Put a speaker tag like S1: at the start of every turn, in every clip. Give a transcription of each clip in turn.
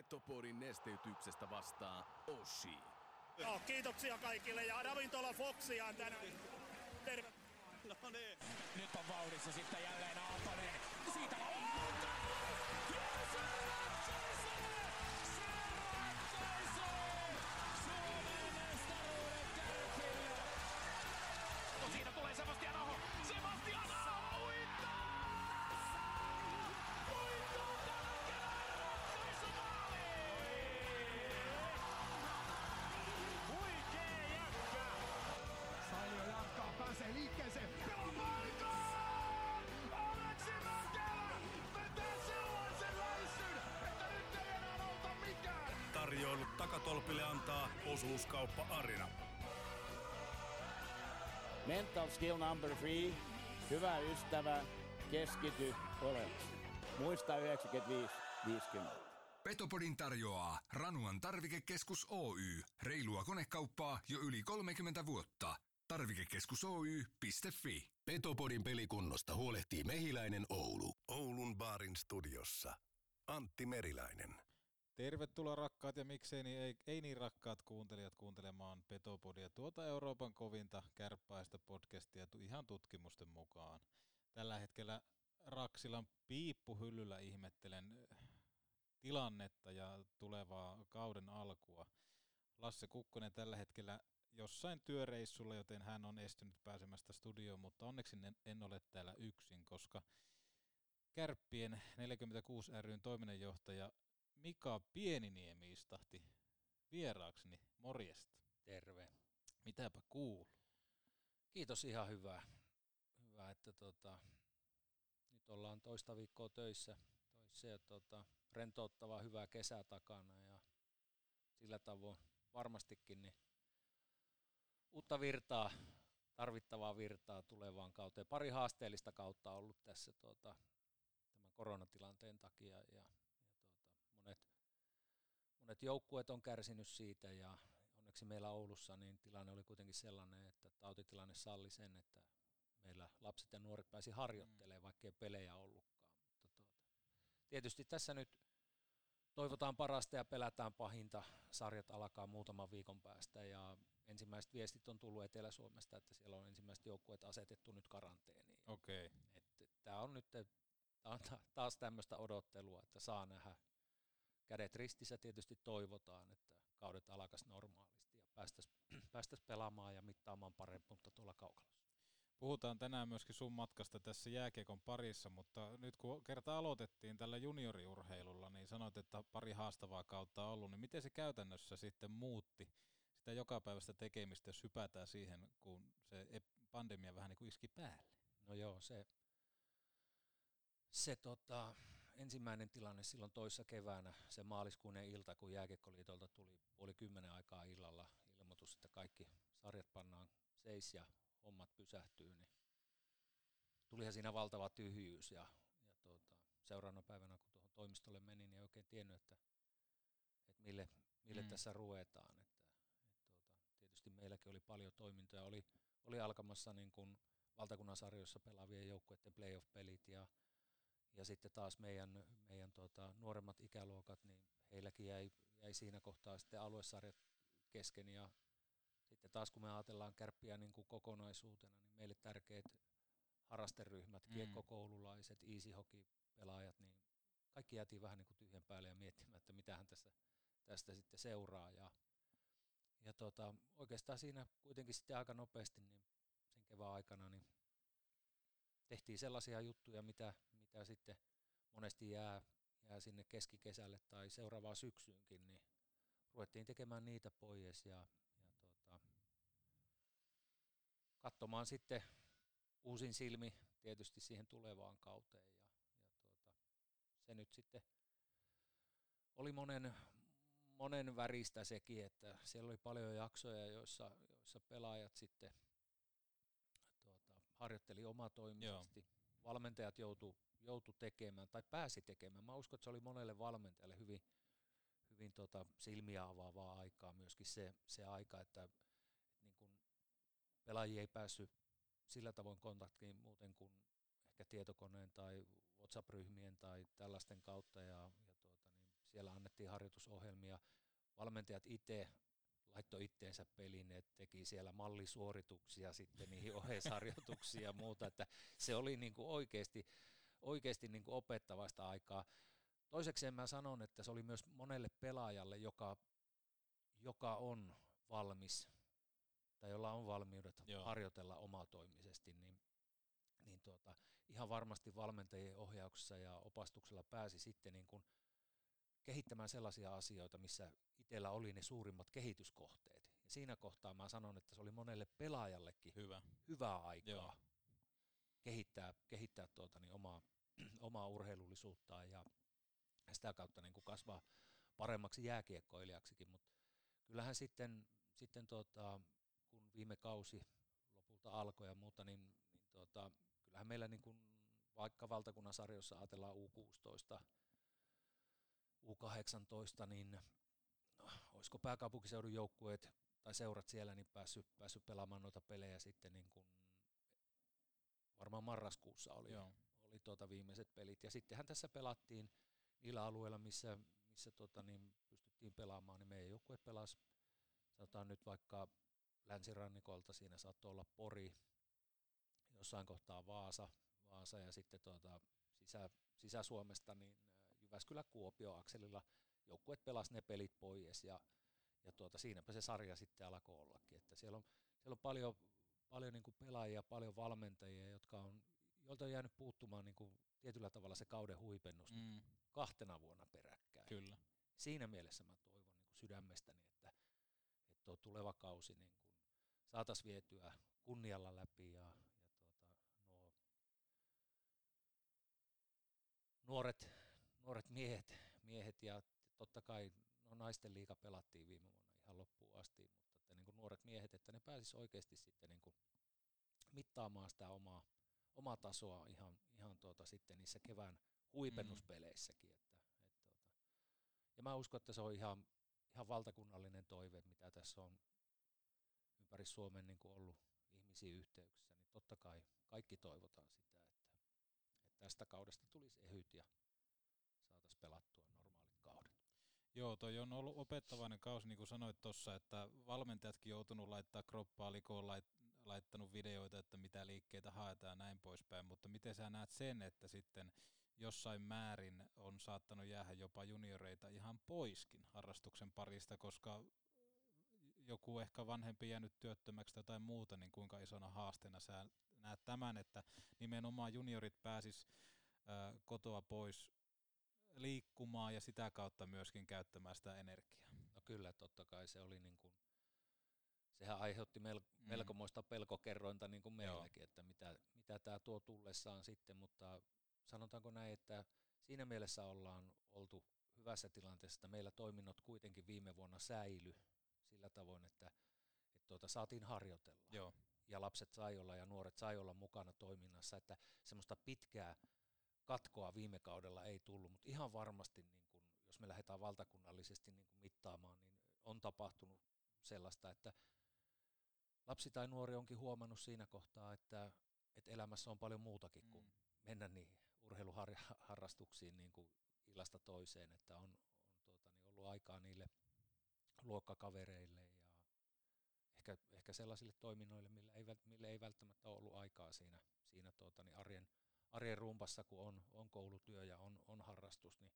S1: Petopodin nesteytyksestä vastaa Oshi.
S2: Joo, kiitoksia kaikille ja ravintola Foxia tänään. Terve.
S3: No niin.
S4: Nyt on vauhdissa sitten jälleen Aaltonen. Siitä on
S3: Takatolpille antaa osuuskauppa Arina.
S5: Mental skill number three. Hyvä ystävä, keskity oleellisesti. Muista 95 50.
S6: Petopodin tarjoaa Ranuan tarvikekeskus Oy. Reilua konekauppaa jo yli 30 vuotta. Tarvikekeskus Oy.fi.
S7: Petopodin pelikunnosta huolehtii Mehiläinen Oulu.
S8: Oulun baarin studiossa Antti Meriläinen.
S9: Tervetuloa rakkaat ja miksei niin, ei, ei niin rakkaat kuuntelijat kuuntelemaan Petopodia, tuota Euroopan kovinta kärppäistä podcastia ihan tutkimusten mukaan. Tällä hetkellä Raksilan piippuhyllyllä ihmettelen eh, tilannetta ja tulevaa kauden alkua. Lasse Kukkonen tällä hetkellä jossain työreissulla, joten hän on estynyt pääsemästä studioon, mutta onneksi en, en ole täällä yksin, koska Kärppien 46 ryn toiminnanjohtaja Mika Pieniniemi istahti vieraakseni. Morjesta.
S10: Terve.
S9: Mitäpä kuuluu?
S10: Kiitos ihan hyvää. Hyvä, että tota, nyt ollaan toista viikkoa töissä, töissä ja tota, rentouttavaa hyvää kesää takana ja sillä tavoin varmastikin niin uutta virtaa, tarvittavaa virtaa tulevaan kauteen. Pari haasteellista kautta on ollut tässä tota, tämän koronatilanteen takia ja, monet joukkueet on kärsinyt siitä ja onneksi meillä Oulussa niin tilanne oli kuitenkin sellainen, että tautitilanne salli sen, että meillä lapset ja nuoret pääsi harjoittelemaan, vaikka ei pelejä ollutkaan. Mutta tuota, tietysti tässä nyt toivotaan parasta ja pelätään pahinta. Sarjat alkaa muutaman viikon päästä ja ensimmäiset viestit on tullut Etelä-Suomesta, että siellä on ensimmäiset joukkueet asetettu nyt karanteeniin.
S9: Okei. Okay.
S10: Tämä on nyt tää on taas tämmöistä odottelua, että saa nähdä. Kädet ristissä tietysti toivotaan, että kaudet alkaisi normaalisti ja päästäisiin päästäisi pelaamaan ja mittaamaan parempuutta tuolla kaukalossa.
S9: Puhutaan tänään myöskin sun matkasta tässä jääkiekon parissa, mutta nyt kun kerta aloitettiin tällä junioriurheilulla, niin sanoit, että pari haastavaa kautta on ollut, niin miten se käytännössä sitten muutti sitä jokapäiväistä tekemistä, jos hypätään siihen, kun se pandemia vähän niin kuin iski päälle?
S10: No joo, se, se tota, ensimmäinen tilanne silloin toissa keväänä, se maaliskuinen ilta, kun Jääkiekkoliitolta tuli puoli kymmenen aikaa illalla ilmoitus, että kaikki sarjat pannaan seis ja hommat pysähtyy, niin tulihan siinä valtava tyhjyys ja, ja tuota, seuraavana päivänä, kun tuohon toimistolle menin, niin ei oikein tiennyt, että, että mille, mille mm. tässä ruvetaan. Että, että tuota, tietysti meilläkin oli paljon toimintoja, oli, oli alkamassa niin kuin valtakunnan sarjoissa pelaavien joukkueiden playoff-pelit ja, ja sitten taas meidän, meidän tuota, nuoremmat ikäluokat, niin heilläkin jäi, jäi siinä kohtaa sitten aluesarjat kesken ja sitten taas kun me ajatellaan kärppiä niin kuin kokonaisuutena, niin meille tärkeät harrasteryhmät, mm. kiekkokoululaiset, easy hockey pelaajat, niin kaikki jäätiin vähän niin kuin tyhjän päälle ja miettimään, että mitähän tästä, tästä sitten seuraa. Ja, ja tota, oikeastaan siinä kuitenkin sitten aika nopeasti niin sen kevään aikana niin tehtiin sellaisia juttuja, mitä, mitä sitten monesti jää, jää sinne keskikesälle tai seuraavaan syksyynkin, niin ruvettiin tekemään niitä pois ja, ja tuota, katsomaan sitten uusin silmi tietysti siihen tulevaan kauteen ja, ja tuota, se nyt sitten oli monen, monen väristä sekin, että siellä oli paljon jaksoja, joissa, joissa pelaajat sitten tuota, harjoitteli omatoimisesti. Joo. Valmentajat joutu, joutu tekemään tai pääsi tekemään. Mä uskon, että se oli monelle valmentajalle hyvin, hyvin tota silmiä avaavaa aikaa myöskin se, se aika, että, niin kun pelaajia ei päässyt sillä tavoin kontaktiin muuten kuin ehkä tietokoneen tai WhatsApp-ryhmien tai tällaisten kautta ja, ja tuota, niin siellä annettiin harjoitusohjelmia. Valmentajat itse laittoi itteensä peliin, että teki siellä mallisuorituksia sitten niihin oheisharjoituksiin ja muuta, että se oli niin kuin oikeasti, oikeasti niin kuin opettavaista aikaa. Toiseksi mä sanon, että se oli myös monelle pelaajalle, joka, joka on valmis tai jolla on valmiudet Joo. harjoitella omatoimisesti, niin, niin tuota, ihan varmasti valmentajien ohjauksessa ja opastuksella pääsi sitten niin kuin kehittämään sellaisia asioita, missä itsellä oli ne suurimmat kehityskohteet. Ja siinä kohtaa mä sanon, että se oli monelle pelaajallekin
S9: Hyvä.
S10: hyvää aikaa Joo. Kehittää, kehittää tuota, niin omaa, omaa urheilullisuuttaan ja sitä kautta niin kuin kasvaa paremmaksi jääkiekkoilijaksikin, mutta kyllähän sitten, sitten tuota, kun viime kausi lopulta alkoi ja muuta, niin, niin tuota, kyllähän meillä niin kuin, vaikka valtakunnan sarjossa ajatellaan U16, U18, niin olisiko pääkaupunkiseudun joukkueet tai seurat siellä niin päässyt, päässyt pelaamaan noita pelejä sitten niin kuin varmaan marraskuussa oli, Joo. oli tuota viimeiset pelit. Ja sittenhän tässä pelattiin niillä alueilla, missä, missä tota niin pystyttiin pelaamaan, niin meidän joukkue pelasi, sanotaan nyt vaikka länsirannikolta, siinä saattoi olla Pori, jossain kohtaa Vaasa, Vaasa ja sitten tuota, sisä, Sisä-Suomesta niin Jyväskylä-Kuopio akselilla joukkueet pelasi ne pelit pois ja, ja tuota, siinäpä se sarja sitten alkoi ollakin. Että siellä on, siellä on paljon, paljon niin kuin pelaajia, paljon valmentajia, jotka on, joilta on jäänyt puuttumaan niin kuin tietyllä tavalla se kauden huipennus mm. kahtena vuonna peräkkäin.
S9: Kyllä.
S10: Siinä mielessä mä toivon niin kuin sydämestäni, että, että tuo tuleva kausi niin kuin saataisiin vietyä kunnialla läpi ja, ja tuota, nuo nuoret, nuoret miehet, miehet ja totta kai no naisten liiga pelattiin viime vuonna ihan loppuun asti, mutta että niin kuin nuoret miehet, että ne pääsis oikeasti sitten niin kuin mittaamaan sitä omaa, omaa tasoa ihan, ihan tuota sitten niissä kevään huipennuspeleissäkin. Että, et tuota. Ja mä uskon, että se on ihan, ihan valtakunnallinen toive, mitä tässä on ympäri Suomen niin kuin ollut ihmisiä yhteyksissä, niin totta kai kaikki toivotaan sitä, että, että tästä kaudesta tulisi ehyt ja saataisiin kaudet.
S9: Joo, toi on ollut opettavainen kausi, niin kuin sanoit tuossa, että valmentajatkin joutunut laittaa kroppaa likoon, lait, laittanut videoita, että mitä liikkeitä haetaan ja näin poispäin, mutta miten sä näet sen, että sitten jossain määrin on saattanut jäädä jopa junioreita ihan poiskin harrastuksen parista, koska joku ehkä vanhempi jäänyt työttömäksi tai jotain muuta, niin kuinka isona haasteena sä näet tämän, että nimenomaan juniorit pääsis kotoa pois liikkumaan ja sitä kautta myöskin käyttämään sitä energiaa.
S10: No kyllä, totta kai se oli niin kuin, sehän aiheutti mel, mm. melkomoista pelkokerrointa niin kuin meilläkin, Joo. että mitä, mitä tämä tuo tullessaan sitten, mutta sanotaanko näin, että siinä mielessä ollaan oltu hyvässä tilanteessa, että meillä toiminnot kuitenkin viime vuonna säily sillä tavoin, että, että tuota, saatiin harjoitella.
S9: Joo.
S10: Ja lapset sai olla ja nuoret sai olla mukana toiminnassa, että semmoista pitkää katkoa viime kaudella ei tullut, mutta ihan varmasti, niin kun, jos me lähdetään valtakunnallisesti niin kun mittaamaan, niin on tapahtunut sellaista, että lapsi tai nuori onkin huomannut siinä kohtaa, että, että elämässä on paljon muutakin kuin mm. mennä niihin urheiluharrastuksiin niin kuin illasta toiseen, että on, on tuota, niin ollut aikaa niille luokkakavereille ja ehkä, ehkä sellaisille toiminnoille, millä ei, millä ei välttämättä ole ollut aikaa siinä, siinä tuota, niin arjen, arjen rumpassa, kun on, on koulutyö ja on, on harrastus, niin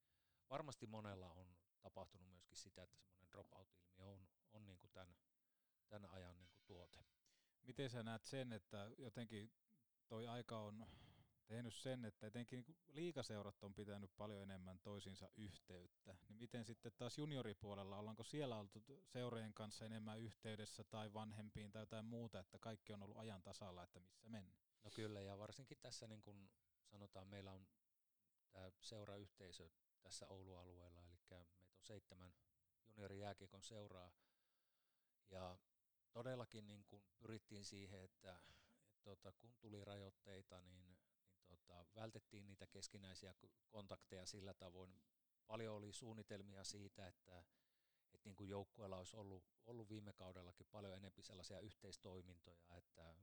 S10: varmasti monella on tapahtunut myöskin sitä, että semmoinen dropout-ilmiö on, on niin kuin tämän, tämän ajan niin kuin tuote.
S9: Miten sä näet sen, että jotenkin toi aika on tehnyt sen, että etenkin niin liikaseurat on pitänyt paljon enemmän toisiinsa yhteyttä. Niin miten sitten taas junioripuolella, ollaanko siellä oltu seurojen kanssa enemmän yhteydessä tai vanhempiin tai jotain muuta, että kaikki on ollut ajan tasalla, että missä mennään?
S10: No kyllä, ja varsinkin tässä niin kuin sanotaan, meillä on tämä seurayhteisö tässä Oulu-alueella, eli meitä on seitsemän juniorijääkiekon seuraa, ja todellakin niin kuin pyrittiin siihen, että, että tuota, kun tuli rajoitteita, niin tota, vältettiin niitä keskinäisiä kontakteja sillä tavoin. Paljon oli suunnitelmia siitä, että, että niin kuin joukkueella olisi ollut, ollut viime kaudellakin paljon enemmän sellaisia yhteistoimintoja, että, että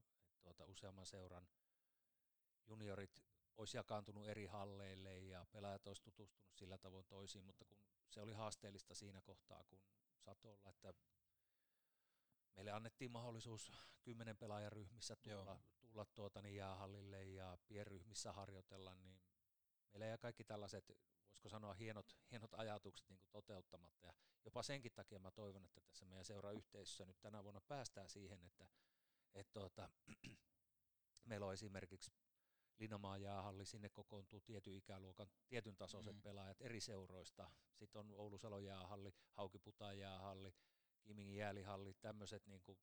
S10: tuota, useamman seuran juniorit olisi jakaantunut eri halleille ja pelaajat olisi tutustunut sillä tavoin toisiin, mutta kun se oli haasteellista siinä kohtaa, kun saattoi olla, että meille annettiin mahdollisuus kymmenen pelaajan ryhmissä tulla, tulla tuota, niin jäähallille ja pienryhmissä harjoitella, niin meillä jäi kaikki tällaiset, voisiko sanoa, hienot, hienot ajatukset niin kuin toteuttamatta. Ja jopa senkin takia mä toivon, että tässä meidän seurayhteisössä nyt tänä vuonna päästään siihen, että et tuota, meillä on esimerkiksi Linamaan jäähalli, sinne kokoontuu tietyn ikäluokan, tietyn tasoiset mm. pelaajat eri seuroista. Sitten on Oulusalon jäähalli, Haukiputaan jäähalli, Kimingin jäälihalli, tämmöiset, niin kuin,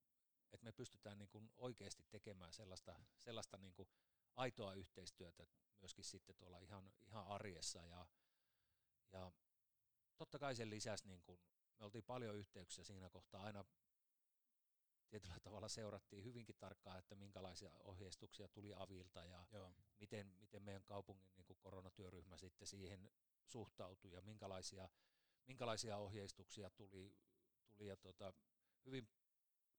S10: että me pystytään niin kuin oikeasti tekemään sellaista, sellaista niin kuin aitoa yhteistyötä myöskin sitten tuolla ihan, ihan arjessa. Ja, ja totta kai sen lisäksi niin kuin, me oltiin paljon yhteyksissä siinä kohtaa aina tietyllä tavalla seurattiin hyvinkin tarkkaan, että minkälaisia ohjeistuksia tuli avilta ja Joo. Miten, miten meidän kaupungin niin kuin koronatyöryhmä sitten siihen suhtautui ja minkälaisia, minkälaisia ohjeistuksia tuli, tuli ja tota, hyvin,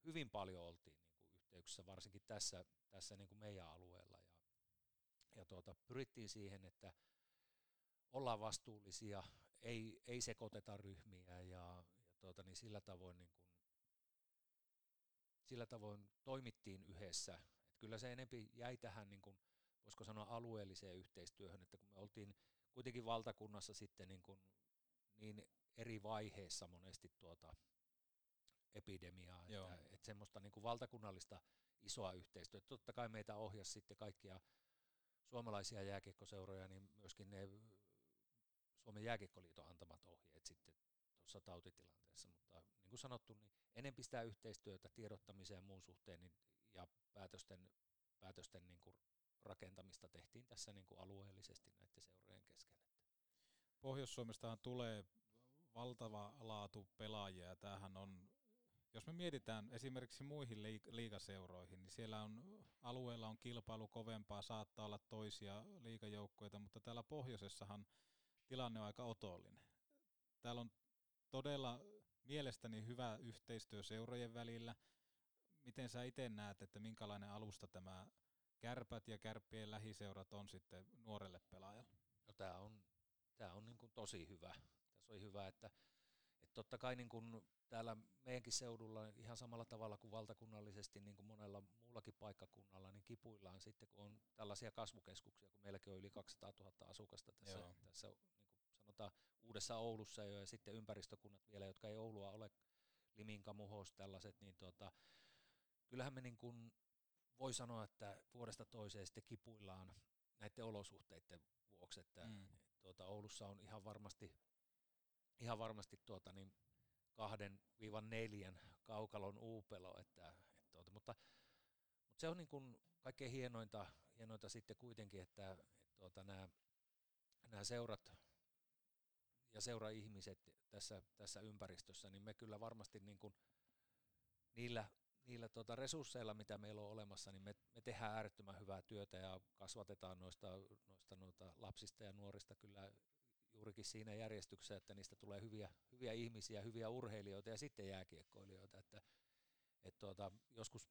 S10: hyvin paljon oltiin niin kuin yhteyksissä, varsinkin tässä, tässä niin kuin meidän alueella ja, ja tuota, pyrittiin siihen, että ollaan vastuullisia, ei, ei sekoiteta ryhmiä ja, ja tuota, niin sillä tavoin niin kuin sillä tavoin toimittiin yhdessä. Et kyllä se enempi jäi tähän, niin kuin, voisiko sanoa, alueelliseen yhteistyöhön, että kun me oltiin kuitenkin valtakunnassa sitten niin, kuin, niin eri vaiheissa monesti tuota epidemiaa, Joo. että, että semmoista niin kuin valtakunnallista isoa yhteistyötä. Totta kai meitä ohjasi sitten kaikkia suomalaisia jääkiekkoseuroja, niin myöskin ne Suomen jääkiekkoliiton antamat ohjeet sitten tuossa tautitilanteessa, mutta niin kuin sanottu, niin enempi sitä yhteistyötä tiedottamisen ja muun suhteen niin, ja päätösten, päätösten niin kuin rakentamista tehtiin tässä niin kuin alueellisesti näiden seurojen kesken.
S9: Pohjois-Suomestahan tulee valtava laatu pelaajia ja tämähän on, jos me mietitään esimerkiksi muihin liigaseuroihin, niin siellä on alueella on kilpailu kovempaa, saattaa olla toisia liikajoukkoita, mutta täällä pohjoisessahan tilanne on aika otollinen. Täällä on todella mielestäni hyvä yhteistyö seurojen välillä. Miten sä itse näet, että minkälainen alusta tämä kärpät ja kärppien lähiseurat on sitten nuorelle pelaajalle?
S10: No tämä on, tää on niin kuin tosi hyvä. Tässä on hyvä, että, että totta kai niin kuin täällä meidänkin seudulla ihan samalla tavalla kuin valtakunnallisesti niin kuin monella muullakin paikkakunnalla, niin kipuillaan sitten, kun on tällaisia kasvukeskuksia, kun meilläkin on yli 200 000 asukasta tässä, tässä niin sanotaan Uudessa Oulussa jo, ja sitten ympäristökunnat vielä, jotka ei Oulua ole, Liminka, Muhos, tällaiset, niin tota, kyllähän me niin kuin voi sanoa, että vuodesta toiseen sitten kipuillaan näiden olosuhteiden vuoksi, että mm. tuota, Oulussa on ihan varmasti, ihan varmasti tuota, niin kahden viivan neljän kaukalon uupelo, että, että tuota, mutta, mutta se on niin kuin kaikkein hienointa, hienointa sitten kuitenkin, että, että tuota, nämä, nämä seurat ja seura-ihmiset tässä, tässä ympäristössä, niin me kyllä varmasti niin kuin niillä, niillä tuota resursseilla, mitä meillä on olemassa, niin me, me tehdään äärettömän hyvää työtä ja kasvatetaan noista, noista noita lapsista ja nuorista kyllä juurikin siinä järjestyksessä, että niistä tulee hyviä, hyviä ihmisiä, hyviä urheilijoita ja sitten jääkiekkoilijoita. Että, et tuota, joskus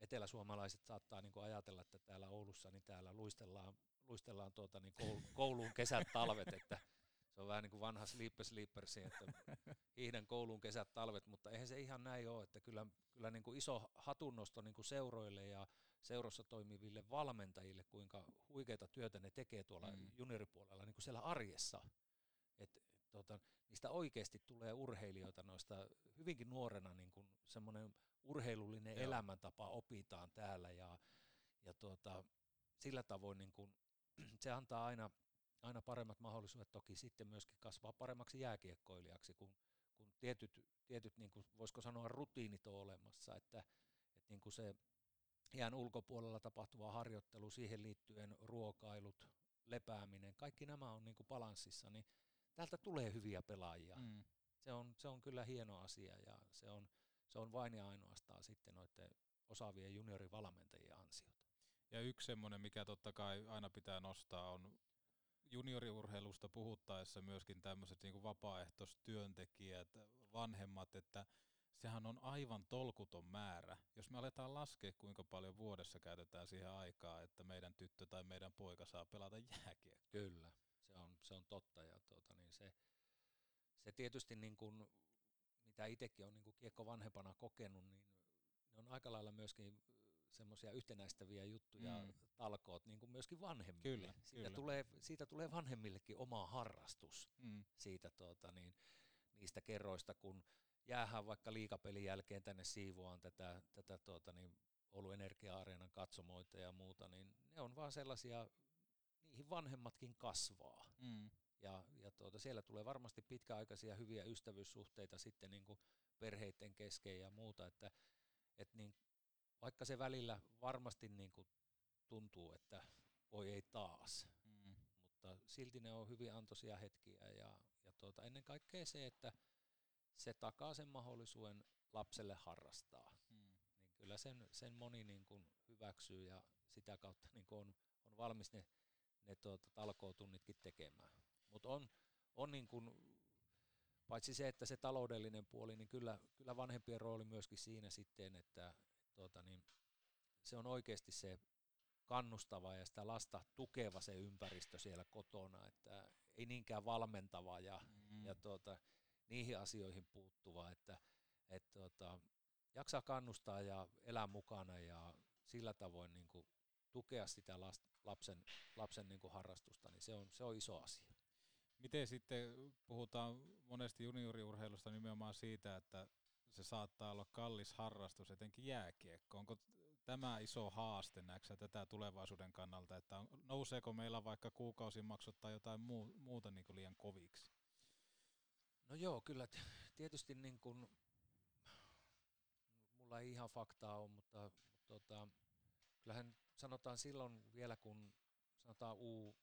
S10: eteläsuomalaiset saattaa niin kuin ajatella, että täällä Oulussa niin täällä luistellaan, luistellaan tuota, niin kouluun kesät, talvet, että se on vähän niin kuin vanha Sleeper Sleepersi, että hiihdän kouluun kesät, talvet, mutta eihän se ihan näin ole, että kyllä, kyllä niin kuin iso hatunnosto niin kuin seuroille ja seurossa toimiville valmentajille, kuinka huikeita työtä ne tekee tuolla mm. junioripuolella niin kuin siellä arjessa. Et, tota, niistä oikeasti tulee urheilijoita noista hyvinkin nuorena niin kuin semmoinen urheilullinen Joo. elämäntapa opitaan täällä ja, ja tuota, sillä tavoin niin kuin, se antaa aina aina paremmat mahdollisuudet toki sitten myöskin kasvaa paremmaksi jääkiekkoilijaksi, kun, kun tietyt, tietyt niin kuin voisiko sanoa rutiinit on olemassa, että, että niin kuin se jään ulkopuolella tapahtuva harjoittelu, siihen liittyen ruokailut, lepääminen, kaikki nämä on niin kuin balanssissa, niin täältä tulee hyviä pelaajia. Mm. Se, on, se on kyllä hieno asia ja se on, se on vain ja ainoastaan sitten noiden osaavien juniorivalmentajien ansiota.
S9: Ja yksi semmoinen, mikä totta kai aina pitää nostaa, on junioriurheilusta puhuttaessa myöskin tämmöiset niin vapaaehtoistyöntekijät, vanhemmat, että sehän on aivan tolkuton määrä. Jos me aletaan laskea, kuinka paljon vuodessa käytetään siihen aikaa, että meidän tyttö tai meidän poika saa pelata jääkiekkoa.
S10: Kyllä, se on, se on totta. Ja tuota, niin se, se tietysti niin kuin, mitä itsekin on niin kiekko vanhempana kokenut, niin ne on aika lailla myöskin semmoisia yhtenäistäviä juttuja, mm. talkoot, niin kuin myöskin vanhemmille.
S9: Kyllä,
S10: siitä,
S9: kyllä.
S10: Tulee, siitä tulee vanhemmillekin oma harrastus
S9: Mm.
S10: siitä, tuota, niin, niistä kerroista, kun jäähän vaikka liikapelin jälkeen tänne siivoaan tätä, tätä tuota, niin Oulun Energia-areenan katsomoita ja muuta, niin ne on vaan sellaisia, niihin vanhemmatkin kasvaa.
S9: Mm.
S10: Ja, ja tuota, siellä tulee varmasti pitkäaikaisia hyviä ystävyyssuhteita sitten niin kuin perheiden kesken ja muuta, että, että niin, vaikka se välillä varmasti niin kuin tuntuu, että voi ei taas,
S9: Mm.
S10: mutta silti ne on hyvin antoisia hetkiä ja, ja tuota, ennen kaikkea se, että se takaa sen mahdollisuuden lapselle harrastaa.
S9: Mm.
S10: Niin kyllä sen, sen moni niin kuin hyväksyy ja sitä kautta niin kuin on, on valmis ne, ne tuota, talkootunnitkin tekemään. Mutta on, on niin kuin, paitsi se, että se taloudellinen puoli, niin kyllä, kyllä vanhempien rooli myöskin siinä sitten, että tuota, niin, se on oikeasti se kannustava ja sitä lasta tukeva se ympäristö siellä kotona, että ei niinkään valmentava ja,
S9: Mm.
S10: ja tuota, niihin asioihin puuttuva, että et, tuota, jaksaa kannustaa ja elää mukana ja sillä tavoin niin kuin, tukea sitä last, lapsen, lapsen niin kuin harrastusta, niin se on, se on iso asia.
S9: Miten sitten puhutaan monesti junioriurheilusta nimenomaan siitä, että se saattaa olla kallis harrastus, etenkin jääkiekko. Onko tämä iso haaste, näetkö tätä tulevaisuuden kannalta, että on, nouseeko meillä vaikka kuukausimaksut tai jotain muu, muuta niin kuin liian koviksi?
S10: No joo, kyllä tietysti niin kuin, mulla ei ihan faktaa ole, mutta, mutta tota, kyllähän sanotaan silloin vielä, kun sanotaan U,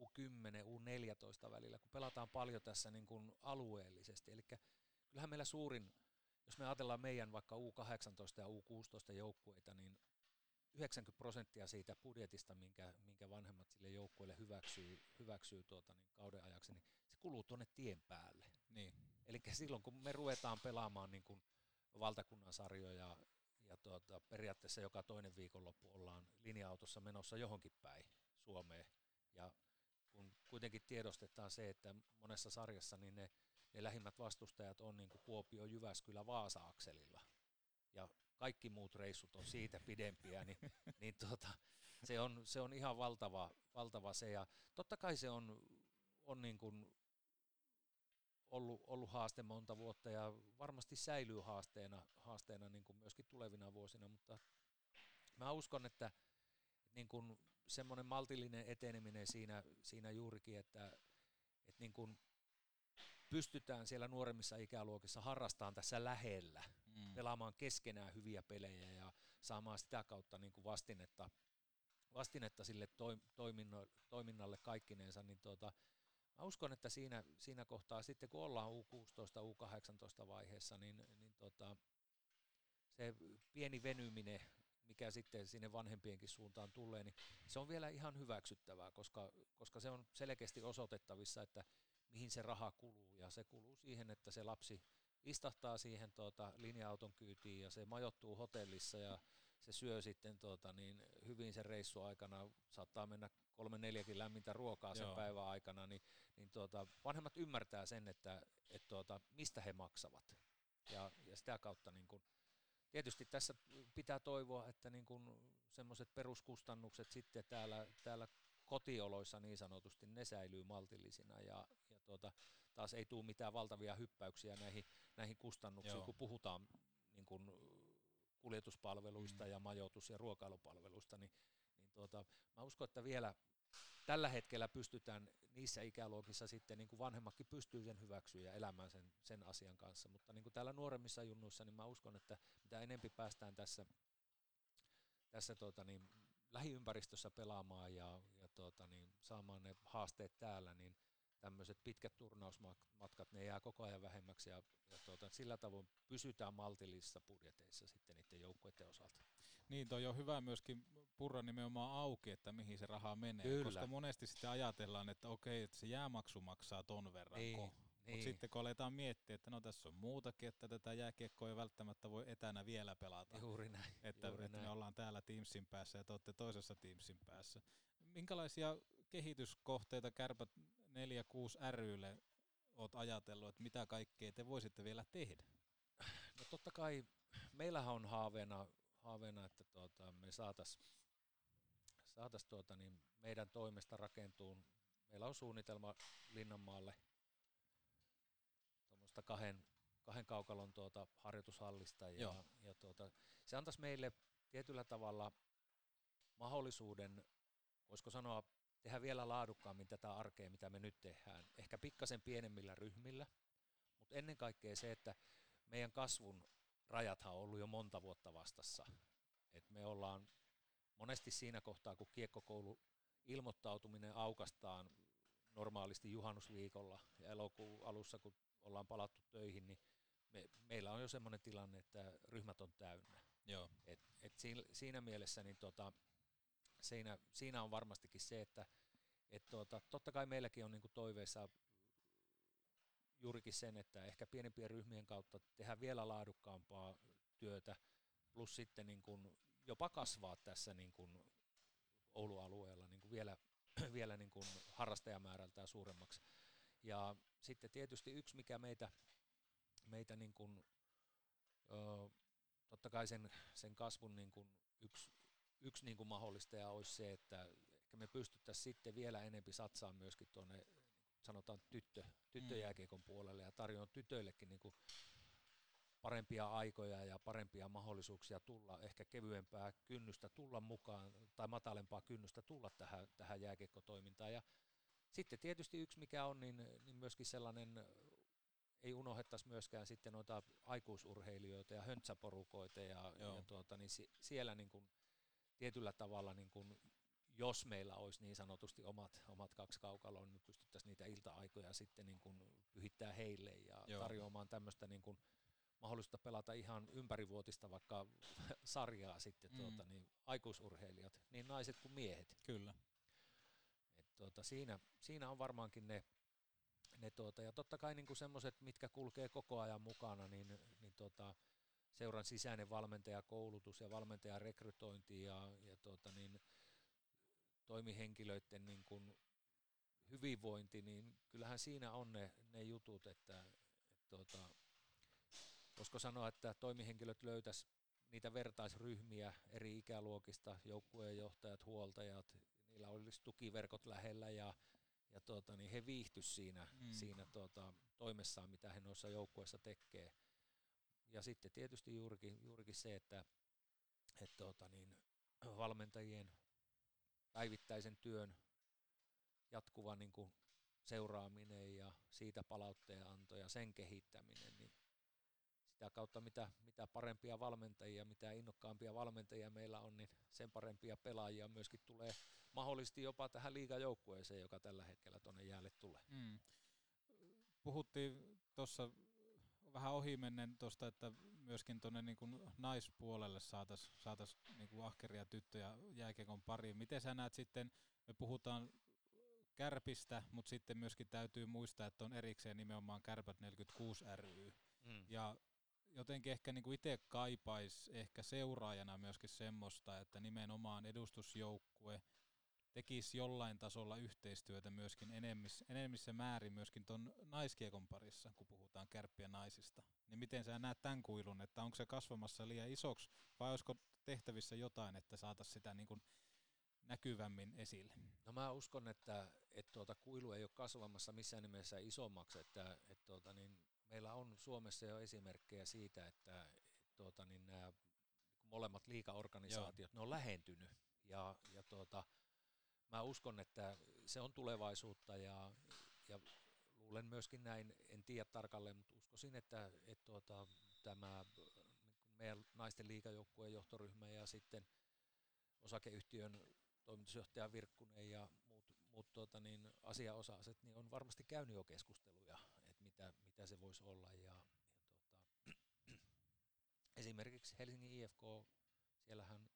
S10: U10, U14 välillä, kun pelataan paljon tässä niin kuin alueellisesti. Eli kyllähän meillä suurin, jos me ajatellaan meidän vaikka U18 ja U16 joukkueita, niin 90 prosenttia siitä budjetista, minkä, minkä vanhemmat sille joukkueelle hyväksyy, hyväksyy tuota, niin kauden ajaksi, niin se kuluu tuonne tien päälle.
S9: Niin.
S10: Eli silloin kun me ruvetaan pelaamaan niin kuin valtakunnan sarjoja ja tuota, periaatteessa joka toinen viikonloppu ollaan linja-autossa menossa johonkin päin Suomeen. Ja kun kuitenkin tiedostetaan se, että monessa sarjassa niin ne, ne lähimmät vastustajat on niin kuin Kuopio, Jyväskylä, Vaasa-akselilla. Ja kaikki muut reissut on siitä pidempiä, niin, niin tuota, se, on, se on ihan valtava, valtava se. Ja totta kai se on, on niin kuin ollut, ollut haaste monta vuotta ja varmasti säilyy haasteena, haasteena niin kuin myöskin tulevina vuosina, mutta mä uskon, että niin kuin semmoinen maltillinen eteneminen siinä, siinä juurikin, että, että niin kuin pystytään siellä nuoremmissa ikäluokissa harrastamaan tässä lähellä,
S9: Mm.
S10: pelaamaan keskenään hyviä pelejä ja saamaan sitä kautta niin kuin vastinetta, vastinetta sille toi, toiminno, toiminnalle kaikkinensa, niin tuota, mä uskon, että siinä, siinä kohtaa sitten kun ollaan U16, U18 vaiheessa, niin, niin tota, se pieni venyminen, mikä sitten sinne vanhempienkin suuntaan tulee, niin se on vielä ihan hyväksyttävää, koska, koska se on selkeästi osoitettavissa, että mihin se raha kuluu, ja se kuluu siihen, että se lapsi istahtaa siihen tuota, linja-auton kyytiin ja se majoittuu hotellissa ja se syö sitten tuota, niin hyvin sen reissu aikana, saattaa mennä kolme neljäkin lämmintä ruokaa sen
S9: Joo.
S10: päivän aikana, niin, niin tuota, vanhemmat ymmärtää sen, että et tuota, mistä he maksavat. Ja, ja sitä kautta niin kun, tietysti tässä pitää toivoa, että niin kun semmoiset peruskustannukset sitten täällä, täällä kotioloissa niin sanotusti, ne säilyy maltillisina ja, ja tuota, taas ei tule mitään valtavia hyppäyksiä näihin, näihin kustannuksiin,
S9: Joo.
S10: kun puhutaan niin kun kuljetuspalveluista
S9: Mm.
S10: ja majoitus- ja ruokailupalveluista, niin, niin tuota, mä uskon, että vielä tällä hetkellä pystytään niissä ikäluokissa sitten, niin kuin vanhemmatkin pystyy sen hyväksyä ja elämään sen, sen asian kanssa, mutta niin kuin täällä nuoremmissa junnuissa, niin mä uskon, että mitä enempi päästään tässä, tässä tuota, niin, lähiympäristössä pelaamaan ja, ja tuota, niin, saamaan ne haasteet täällä, niin tämmöiset pitkät turnausmatkat, ne jää koko ajan vähemmäksi ja, ja tuota, sillä tavoin pysytään maltillisissa budjeteissa sitten niiden joukkueiden osalta.
S9: Niin, toi on hyvä myöskin purra nimenomaan auki, että mihin se raha menee.
S10: Kyllä.
S9: Koska monesti sitten ajatellaan, että okei, että se jäämaksu maksaa ton verran.
S10: Niin,
S9: Mutta
S10: niin.
S9: sitten kun aletaan miettiä, että no tässä on muutakin, että tätä jääkiekkoa ei välttämättä voi etänä vielä pelata.
S10: Juuri näin.
S9: Että,
S10: juuri
S9: että me
S10: näin.
S9: ollaan täällä Teamsin päässä ja te olette toisessa Teamsin päässä. Minkälaisia kehityskohteita kärpät 4-6 rylle oot ajatellut, että mitä kaikkea te voisitte vielä tehdä?
S10: No totta kai meillähän on haaveena, haaveena että tuota, me saataisiin saatais tuota, niin meidän toimesta rakentuu, meillä on suunnitelma Linnanmaalle tuommoista kahden, kahden kaukalon tuota harjoitushallista ja,
S9: Joo.
S10: ja tuota, se antaisi meille tietyllä tavalla mahdollisuuden, voisiko sanoa, tehdä vielä laadukkaammin tätä arkea, mitä me nyt tehdään. Ehkä pikkasen pienemmillä ryhmillä, mutta ennen kaikkea se, että meidän kasvun rajathan on ollut jo monta vuotta vastassa. Et me ollaan monesti siinä kohtaa, kun kiekkokoulu ilmoittautuminen aukastaan normaalisti juhannusviikolla ja elokuun alussa, kun ollaan palattu töihin, niin me, meillä on jo semmoinen tilanne, että ryhmät on täynnä.
S9: Joo.
S10: Et, et siinä, siinä mielessä niin tota, siinä, siinä on varmastikin se, että et tota, totta kai meilläkin on niinku toiveissa juurikin sen, että ehkä pienempien ryhmien kautta tehdään vielä laadukkaampaa työtä, plus sitten niin kuin jopa kasvaa tässä niin kuin Oulun alueella niin kuin vielä, vielä niin kuin harrastajamäärältään suuremmaksi. Ja sitten tietysti yksi, mikä meitä, meitä niin kuin, ö, totta kai sen, sen kasvun niin kuin yksi, yksi niin kuin mahdollistaja olisi se, että ehkä me pystyttäisiin sitten vielä enempi satsaamaan myöskin tuonne sanotaan tyttö, tyttöjääkiekon puolelle ja tarjoaa tytöillekin niin kuin parempia aikoja ja parempia mahdollisuuksia tulla, ehkä kevyempää kynnystä tulla mukaan tai matalempaa kynnystä tulla tähän, tähän jääkiekkotoimintaan. Ja sitten tietysti yksi mikä on, niin, niin myöskin sellainen, ei unohdettaisi myöskään sitten noita aikuisurheilijoita ja höntsäporukoita ja, ja tuota, niin si, siellä niin kuin tietyllä tavalla niin kuin jos meillä olisi niin sanotusti omat, omat kaksi kaukaloa, niin pystyttäisiin niitä ilta-aikoja sitten niin kuin pyhittää heille ja
S9: Joo.
S10: tarjoamaan tämmöistä niin kuin mahdollista pelata ihan ympärivuotista vaikka sarjaa sitten
S9: Mm.
S10: tuota, niin aikuisurheilijat, niin naiset kuin miehet.
S9: Kyllä.
S10: Et tuota, siinä, siinä on varmaankin ne, ne tuota, ja totta kai niin semmoiset, mitkä kulkee koko ajan mukana, niin, niin tuota, seuran sisäinen valmentajakoulutus ja valmentajan rekrytointi ja, ja tuota, niin, toimihenkilöiden niin kuin hyvinvointi, niin kyllähän siinä on ne, ne jutut, että et tuota, voisiko sanoa, että toimihenkilöt löytäisi niitä vertaisryhmiä eri ikäluokista, joukkueen johtajat, huoltajat, niillä olisi tukiverkot lähellä ja, ja tuota, niin he viihtyisivät siinä,
S9: Mm.
S10: siinä tuota, toimessaan, mitä he noissa joukkueissa tekee. Ja sitten tietysti juurikin, juurikin se, että et tuota, niin, valmentajien päivittäisen työn jatkuva niin kuin seuraaminen ja siitä palautteen anto ja sen kehittäminen, niin sitä kautta mitä, mitä parempia valmentajia, mitä innokkaampia valmentajia meillä on, niin sen parempia pelaajia myöskin tulee mahdollisesti jopa tähän liigajoukkueeseen, joka tällä hetkellä tuonne jäälle tulee.
S9: Mm. Puhuttiin tuossa vähän ohimennen tuosta, että myöskin tuonne niin naispuolelle saataisiin saatais niin ahkeria tyttöjä jääkiekon pariin. Miten sä näet sitten, me puhutaan kärpistä, mutta sitten myöskin täytyy muistaa, että on erikseen nimenomaan kärpät 46 ry.
S10: Mm.
S9: Ja jotenkin ehkä niin itse kaipais ehkä seuraajana myöskin semmoista, että nimenomaan edustusjoukkue tekisi jollain tasolla yhteistyötä myöskin enemmissä, enemmissä määrin myöskin tuon naiskiekon parissa, kun puhutaan kärppiä naisista. Niin miten sä näet tämän kuilun, että onko se kasvamassa liian isoksi vai olisiko tehtävissä jotain, että saataisiin sitä niin kuin näkyvämmin esille?
S10: No mä uskon, että, että tuota, kuilu ei ole kasvamassa missään nimessä isommaksi, että, että tuota, niin meillä on Suomessa jo esimerkkejä siitä, että, että tuota, niin nämä molemmat liikaorganisaatiot, ne on lähentynyt ja, ja tuota, mä uskon, että se on tulevaisuutta ja, ja luulen myöskin näin, en tiedä tarkalleen, mutta uskoisin, että, että tuota, tämä meidän naisten liikajoukkueen johtoryhmä ja sitten osakeyhtiön toimitusjohtaja Virkkunen ja muut, muut tuota, niin asiaosaiset, niin on varmasti käynyt jo keskusteluja, että mitä, mitä se voisi olla. Ja, ja tuota, esimerkiksi Helsingin IFK, siellähän,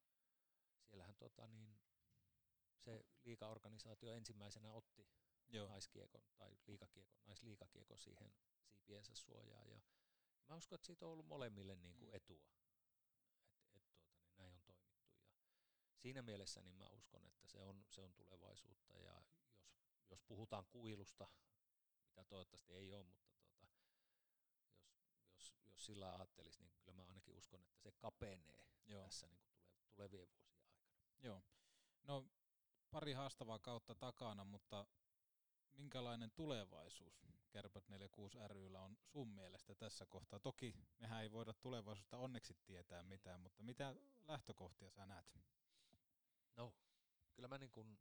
S10: siellähän tota, niin, se liikaorganisaatio ensimmäisenä otti
S9: Joo.
S10: naiskiekon tai liikakiekon, naisliikakiekon siihen siipiensä suojaan. Ja mä uskon, että siitä on ollut molemmille niin kuin etua, että et, tuota, niin näin on toimittu. Ja siinä mielessä niin mä uskon, että se on, se on tulevaisuutta ja jos, jos puhutaan kuilusta, mitä toivottavasti ei ole, mutta tota, jos, jos, jos sillä ajattelisi, niin kyllä mä ainakin uskon, että se kapenee Joo. tässä niin kuin tule, tulevien vuosien aikana.
S9: Joo. No pari haastavaa kautta takana, mutta minkälainen tulevaisuus Kärpät 46 ryllä on sun mielestä tässä kohtaa? Toki mehän ei voida tulevaisuudesta onneksi tietää mitään, mutta mitä lähtökohtia sä näet?
S10: No, kyllä mä niin kuin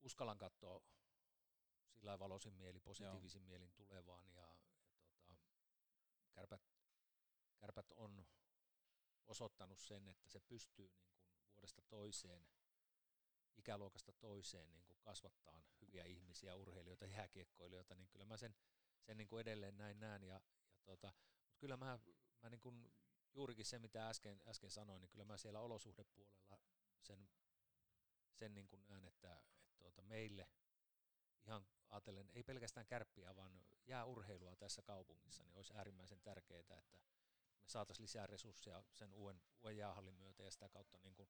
S10: uskallan katsoa sillä valoisin mieli, positiivisin Joo. mielin tulevaan ja, ja tota, kärpät, kärpät on osoittanut sen, että se pystyy niin kuin vuodesta toiseen, ikäluokasta toiseen niin kuin kasvattaa hyviä ihmisiä, urheilijoita, jääkiekkoilijoita, niin kyllä mä sen, sen niin kuin edelleen näin näen. Ja, ja tota, mutta kyllä mä, mä niin kuin juurikin se, mitä äsken, äsken sanoin, niin kyllä mä siellä olosuhdepuolella sen, sen niin kuin näen, että, että tuota, meille ihan ajatellen, ei pelkästään kärppiä, vaan jääurheilua tässä kaupungissa, niin olisi äärimmäisen tärkeää, että me saataisiin lisää resursseja sen uuden, uuden jäähallin myötä ja sitä kautta niin kuin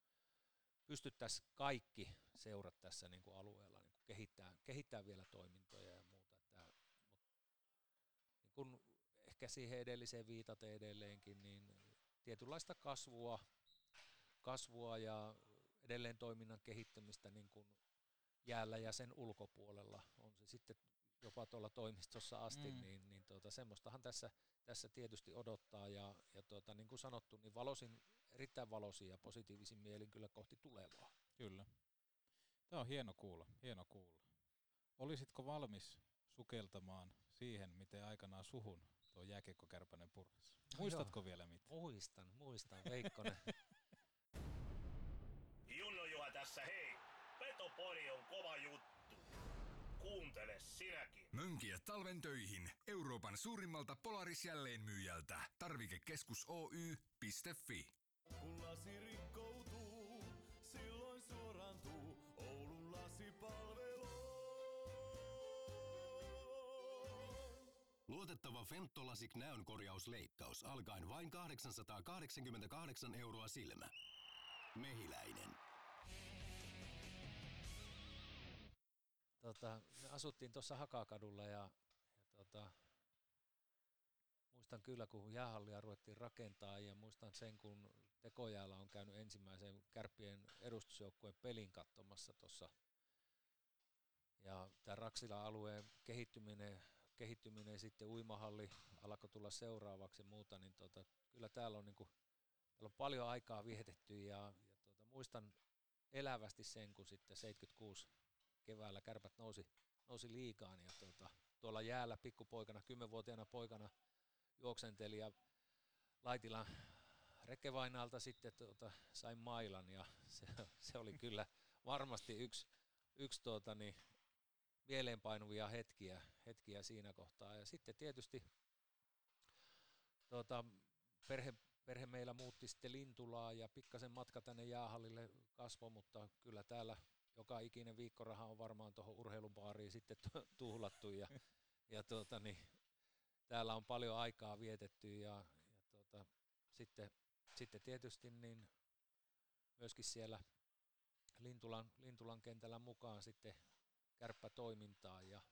S10: pystyttäisiin kaikki seurat tässä niin kuin alueella niin kuin kehittää, kehittää vielä toimintoja ja muuta. Että, mutta niin kuin ehkä siihen edelliseen viitaten edelleenkin, niin tietynlaista kasvua, kasvua ja edelleen toiminnan kehittämistä niin kuin jäällä ja sen ulkopuolella, on se sitten jopa tuolla toimistossa asti, mm. niin, niin tuota, semmoistahan tässä, tässä tietysti odottaa ja, ja tuota, niin kuin sanottu, niin valosin, erittäin valoisin ja positiivisin mielin kyllä kohti tulevaa.
S9: Kyllä. Tämä on hieno kuulla, hieno kuulla. Olisitko valmis sukeltamaan siihen, miten aikanaan suhun tuo jääkiekkokärpänen purras? Muistatko Joo. vielä mitä?
S10: Muistan, muistan, Veikkonen.
S2: Junno Juha tässä, hei! Petopori on kova juttu. Kuuntele sinäkin.
S6: Mönkiä talven töihin Euroopan suurimmalta Polaris jälleenmyyjältä. Tarvikekeskus Oy.fi.
S4: Kun lasi rikkoutuu, silloin suorantuu Oulun lasipalvelu.
S7: Luotettava Fentolasik näönkorjausleikkaus alkaen vain 888 euroa silmä. Mehiläinen.
S10: Tota, me asuttiin tuossa Hakakadulla ja, ja tota, muistan kyllä, kun jäähallia ruvettiin rakentaa ja muistan sen, kun tekojäällä on käynyt ensimmäisen kärppien edustusjoukkueen pelin katsomassa tuossa. Ja tämä Raksila-alueen kehittyminen, kehittyminen sitten uimahalli alkoi tulla seuraavaksi ja muuta, niin tota, kyllä täällä on, niinku, täällä on paljon aikaa vietetty ja, ja tota, muistan elävästi sen, kun sitten 76 keväällä kärpät nousi, nousi liikaan ja tuota, tuolla jäällä pikkupoikana, kymmenvuotiaana poikana juoksenteli ja Laitilan rekevainalta sitten tuota, sain mailan ja se, se oli kyllä varmasti yksi, yksi tuota, niin, mieleenpainuvia hetkiä, hetkiä siinä kohtaa. Ja sitten tietysti tuota, perhe, perhe meillä muutti sitten Lintulaa ja pikkasen matka tänne jäähallille kasvoi, mutta kyllä täällä joka ikinen viikkoraha on varmaan tuohon urheilubaariin sitten tuhlattu ja, ja tuota, niin, täällä on paljon aikaa vietetty ja, ja tuota, sitten, sitten tietysti niin myöskin siellä Lintulan, Lintulan kentällä mukaan sitten kärppätoimintaa ja,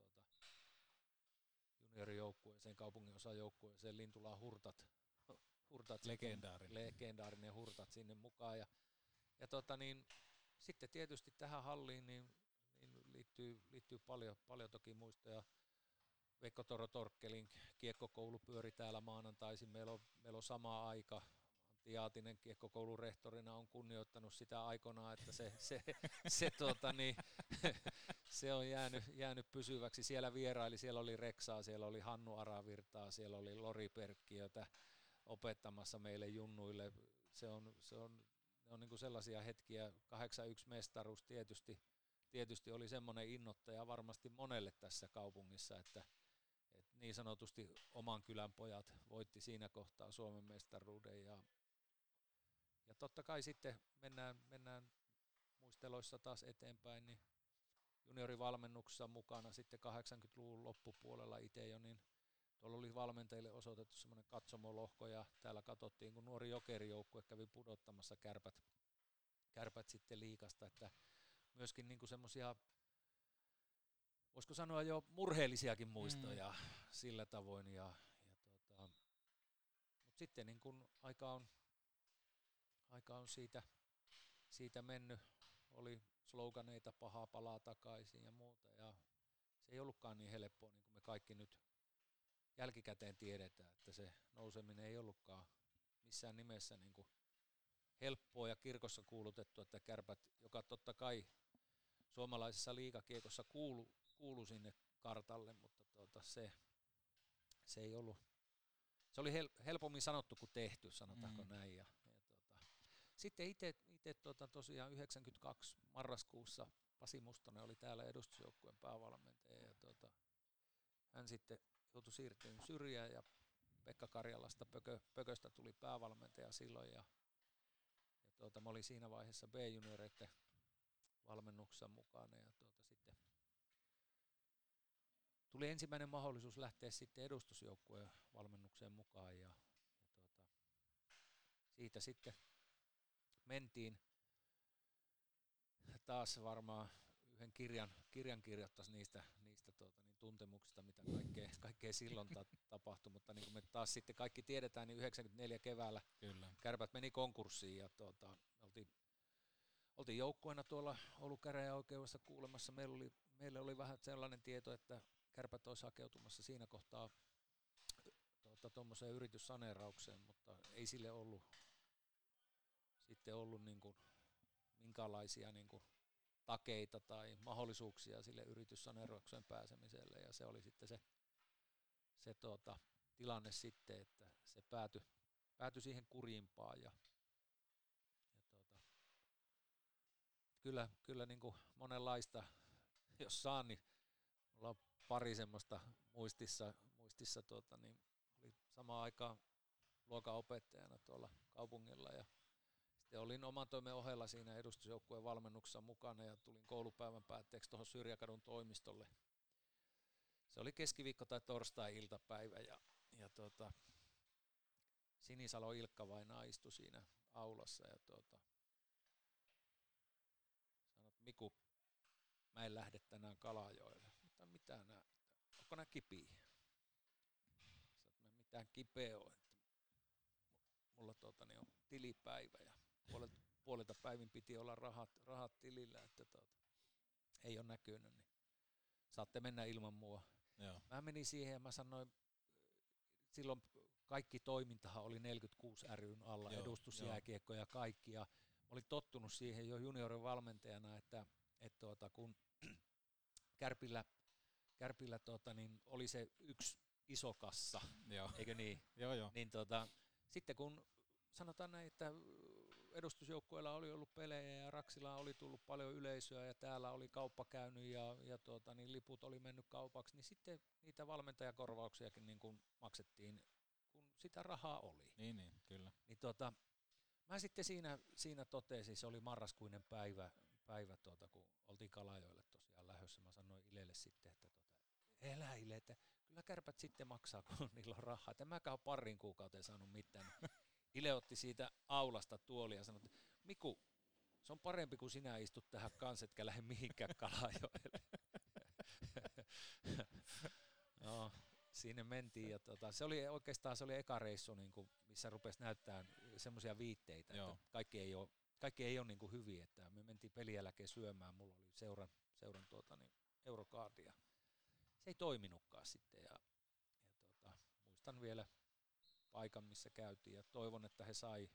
S10: ja tuota, juniorijoukkueeseen, kaupungin osajoukkueeseen Lintulan hurtat,
S9: hurtat legendaarinen.
S10: legendaarinen hurtat sinne mukaan ja, ja tuota, niin, sitten tietysti tähän halliin niin, niin liittyy, liittyy paljon, paljon toki muistoja. Veikko Toro Torkkelin kiekkokoulu pyöri täällä maanantaisin. Meillä on, meillä on sama aika. Antti Jaatinen kiekkokoulun rehtorina on kunnioittanut sitä aikanaan, että se, se, se, tuota, niin, se on jäänyt, jäänyt pysyväksi. Siellä vieraili, siellä oli Reksaa, siellä oli Hannu Aravirtaa, siellä oli Lori Perkkiötä opettamassa meille junnuille. Se on, se on ne on niin sellaisia hetkiä, 81 mestaruus tietysti, tietysti oli semmoinen innoittaja varmasti monelle tässä kaupungissa, että, että niin sanotusti oman kylän pojat voitti siinä kohtaa Suomen mestaruuden ja, ja totta kai sitten mennään, mennään muisteloissa taas eteenpäin, niin juniorivalmennuksessa mukana sitten 80-luvun loppupuolella itse jo, niin tuolla oli valmentajille osoitettu semmoinen katsomolohko ja täällä katsottiin, kun nuori jokerijoukkue kävi pudottamassa kärpät, kärpät sitten liikasta, että myöskin niin semmoisia voisiko sanoa jo murheellisiakin muistoja mm. sillä tavoin. Ja, ja tota, mutta sitten niin kun aika on, aika on siitä, siitä mennyt, oli sloganeita pahaa palaa takaisin ja muuta. Ja se ei ollutkaan niin helppoa, niin kuin me kaikki nyt jälkikäteen tiedetään, että se nouseminen ei ollutkaan missään nimessä niin kuin helppoa ja kirkossa kuulutettu, että kärpät, joka totta kai suomalaisessa liikakiekossa kuulu, kuulu sinne kartalle, mutta tuota, se, se ei ollut, se oli hel, helpommin sanottu kuin tehty, sanotaanko mm. näin. Ja, ja tuota, sitten itse tuota, tosiaan 92 marraskuussa Pasi Mustonen oli täällä edustusjoukkueen päävalmentaja ja tuota, hän sitten joutui siirtymään syrjään ja Pekka Karjalasta Pökö, Pököstä tuli päävalmentaja silloin ja, ja tuota, mä olin siinä vaiheessa B-junioreiden valmennuksessa mukana ja tuota, sitten tuli ensimmäinen mahdollisuus lähteä sitten edustusjoukkueen valmennukseen mukaan ja, ja tuota, siitä sitten mentiin. Taas varmaan yhden kirjan, kirjan kirjoittaisi niistä, niistä tuota, niin tuntemuksista, mitä kaikkea, kaikkea silloin ta- tapahtui, mutta niin kuin me taas sitten kaikki tiedetään, niin 94 keväällä Kyllä. kärpät meni konkurssiin ja tuota, oltiin, oltiin joukkueena tuolla Oulun käräjäoikeudessa kuulemassa. Meillä oli, meille oli vähän sellainen tieto, että kärpät olisi hakeutumassa siinä kohtaa tuommoiseen tuota, yrityssaneeraukseen, mutta ei sille ollut sitten ollut niin kuin minkälaisia niin kuin takeita tai mahdollisuuksia sille yrityssaneeraukseen pääsemiselle. Ja se oli sitten se, se tuota, tilanne sitten, että se päätyi, päätyi siihen kurjimpaan ja, ja tuota, kyllä, kyllä niin kuin monenlaista, jos saan, niin mulla on pari semmoista muistissa, muistissa tuota, niin oli samaan aikaan luokanopettajana tuolla kaupungilla ja sitten olin oman toimen ohella siinä edustusjoukkueen valmennuksessa mukana ja tulin koulupäivän päätteeksi tuohon Syrjäkadun toimistolle. Se oli keskiviikko tai torstai-iltapäivä ja, ja tuota, Sinisalo Ilkka vain istui siinä aulassa ja tuota, sanoi, että Miku, mä en lähde tänään Kalajoelle. Mutta mitä nää, onko nää kipiä? Että mitään kipeä ole, että mulla tuota, niin on tilipäivä ja puolelta, puolelta päivin piti olla rahat, rahat tilillä, että tuota, ei ole näkynyt, niin saatte mennä ilman mua. Joo. Mä menin siihen ja mä sanoin, silloin kaikki toimintahan oli 46 ryn alla, Joo, edustusjääkiekko ja kaikki, ja mä olin tottunut siihen jo juniorin valmentajana, että, että tuota, kun Kärpillä, Kärpillä tuota, niin oli se yksi iso kassa, Joo. eikö niin?
S9: Joo, jo.
S10: Niin tuota, sitten kun sanotaan näin, että edustusjoukkueella oli ollut pelejä ja Raksilla oli tullut paljon yleisöä ja täällä oli kauppa käynyt ja, ja tuota, niin liput oli mennyt kaupaksi, niin sitten niitä valmentajakorvauksiakin niin kuin maksettiin, kun sitä rahaa oli.
S9: Niin, niin kyllä.
S10: Niin tuota, mä sitten siinä, siinä totesin, se oli marraskuinen päivä, päivä tuota, kun oltiin Kalajoille tosiaan lähdössä, mä sanoin Ilelle sitten, että tuota, elä Ile, että kyllä kärpät sitten maksaa, kun niillä on rahaa. En mäkään ole parin kuukauteen saanut mitään. Ile otti siitä aulasta tuolia ja sanoi, että Miku, se on parempi kuin sinä istut tähän kanssa, etkä lähde mihinkään Kalajoelle. no, siinä mentiin ja tota, se oli oikeastaan se oli eka reissu, niin kuin, missä rupesi näyttää semmoisia viitteitä, Joo. että kaikki ei ole, kaikki ei ole niin kuin hyviä, että me mentiin pelijälkeen syömään, mulla oli seuran, seuran tuota, niin, eurokaardia. Se ei toiminutkaan sitten ja, ja tota, muistan vielä paikan, missä käytiin ja toivon, että he sai,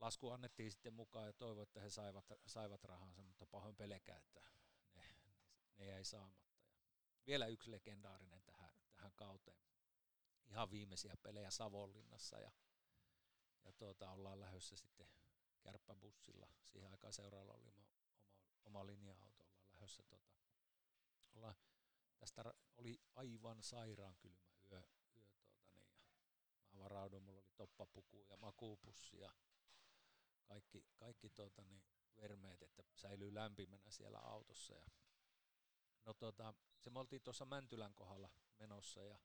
S10: lasku annettiin sitten mukaan ja toivon, että he saivat, saivat rahansa, mutta pahoin pelkää, että ne, ne jäi saamatta. Ja vielä yksi legendaarinen tähän, tähän kauteen. Ihan viimeisiä pelejä Savonlinnassa ja, ja tuota, ollaan lähdössä sitten kärppäbussilla. Siihen aikaan seuraavalla oli oma, oma, oma linja-auto, ollaan lähdössä tuota, ollaan, tästä oli aivan sairaan kylmä yö, varauduin, mulla oli toppapuku ja makuupussi ja kaikki, kaikki tuota, niin vermeet, että säilyy lämpimänä siellä autossa. Ja, no tota, se me oltiin tuossa Mäntylän kohdalla menossa ja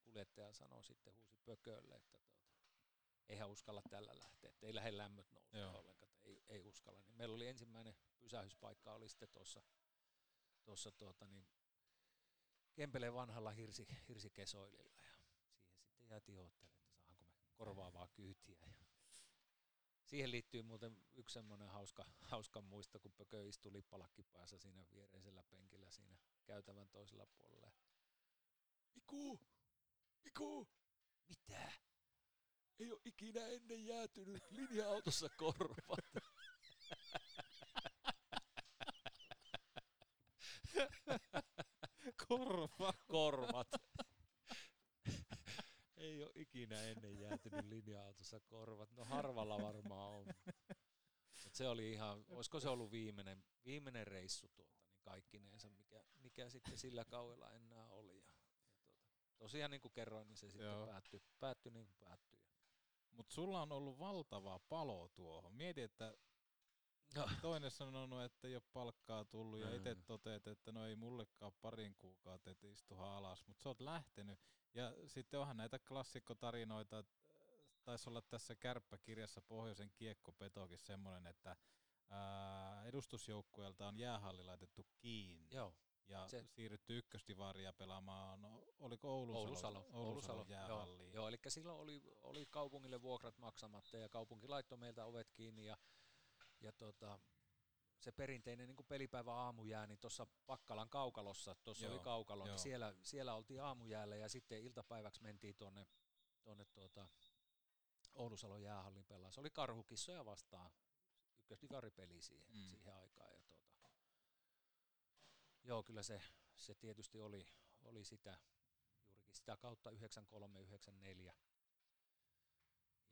S10: kuljettaja sanoi sitten huusi pökölle, että tuota, eihän uskalla tällä lähteä, että ei lähde lämmöt nousta ollenkaan, että ei, ei uskalla. Niin meillä oli ensimmäinen pysähyspaikka oli sitten tuossa tuossa tuota, niin Kempeleen vanhalla hirsi, hirsikesoililla ja siihen sitten jäätiin korvaavaa kyytiä. Ja siihen liittyy muuten yksi semmoinen hauska, hauska muisto, kun Pökö istui lippalakki päässä siinä viereisellä penkillä siinä käytävän toisella puolella. Miku! Miku! Mitä? Ei ole ikinä ennen jäätynyt linja-autossa korvat.
S9: Korva.
S10: Korvat. Ei ole ikinä ennen jäätynyt linja-autossa korvat. No harvalla varmaan on. Mut se oli ihan, olisiko se ollut viimeinen, viimeinen reissu tuota, niin kaikkineensa, mikä, mikä sitten sillä kaudella enää oli. Ja, ja tuota, tosiaan niin kuin kerroin, niin se sitten
S9: Joo.
S10: päättyi, päättyi niin kuin päättyi.
S9: Mutta sulla on ollut valtava palo tuohon. Mieti, että
S10: No.
S9: toinen sanonut, että ei ole palkkaa tullut ja itse toteat, että no ei mullekaan parin kuukautta, että istuhan alas, mutta sä oot lähtenyt. Ja sitten onhan näitä klassikkotarinoita, taisi olla tässä kärppäkirjassa Pohjoisen kiekkopetokin semmoinen, että ää, edustusjoukkueelta on jäähalli laitettu kiinni.
S10: Joo.
S9: Ja
S10: Se-
S9: siirrytty ykkösdivaria pelaamaan, no, oliko Oulusalo,
S10: Oulusalo,
S9: Oulusalo,
S10: Oulusalo
S9: jäähalliin.
S10: Joo, joo, eli silloin oli, oli kaupungille vuokrat maksamatta ja kaupunki laittoi meiltä ovet kiinni ja, ja tota, se perinteinen niin pelipäivä aamujää, niin tuossa Pakkalan kaukalossa, tuossa oli
S9: Joo,
S10: kaukalo, niin
S9: joo.
S10: siellä, siellä oltiin aamujäällä ja sitten iltapäiväksi mentiin tuonne, tuonne tuota, Oulusalon jäähallin pelaa. Se oli karhukissoja vastaan, ykkösdivaripeli siihen,
S9: Mm.
S10: siihen aikaan. Ja tuota, joo, kyllä se, se tietysti oli, oli sitä, juurikin sitä kautta 93-94.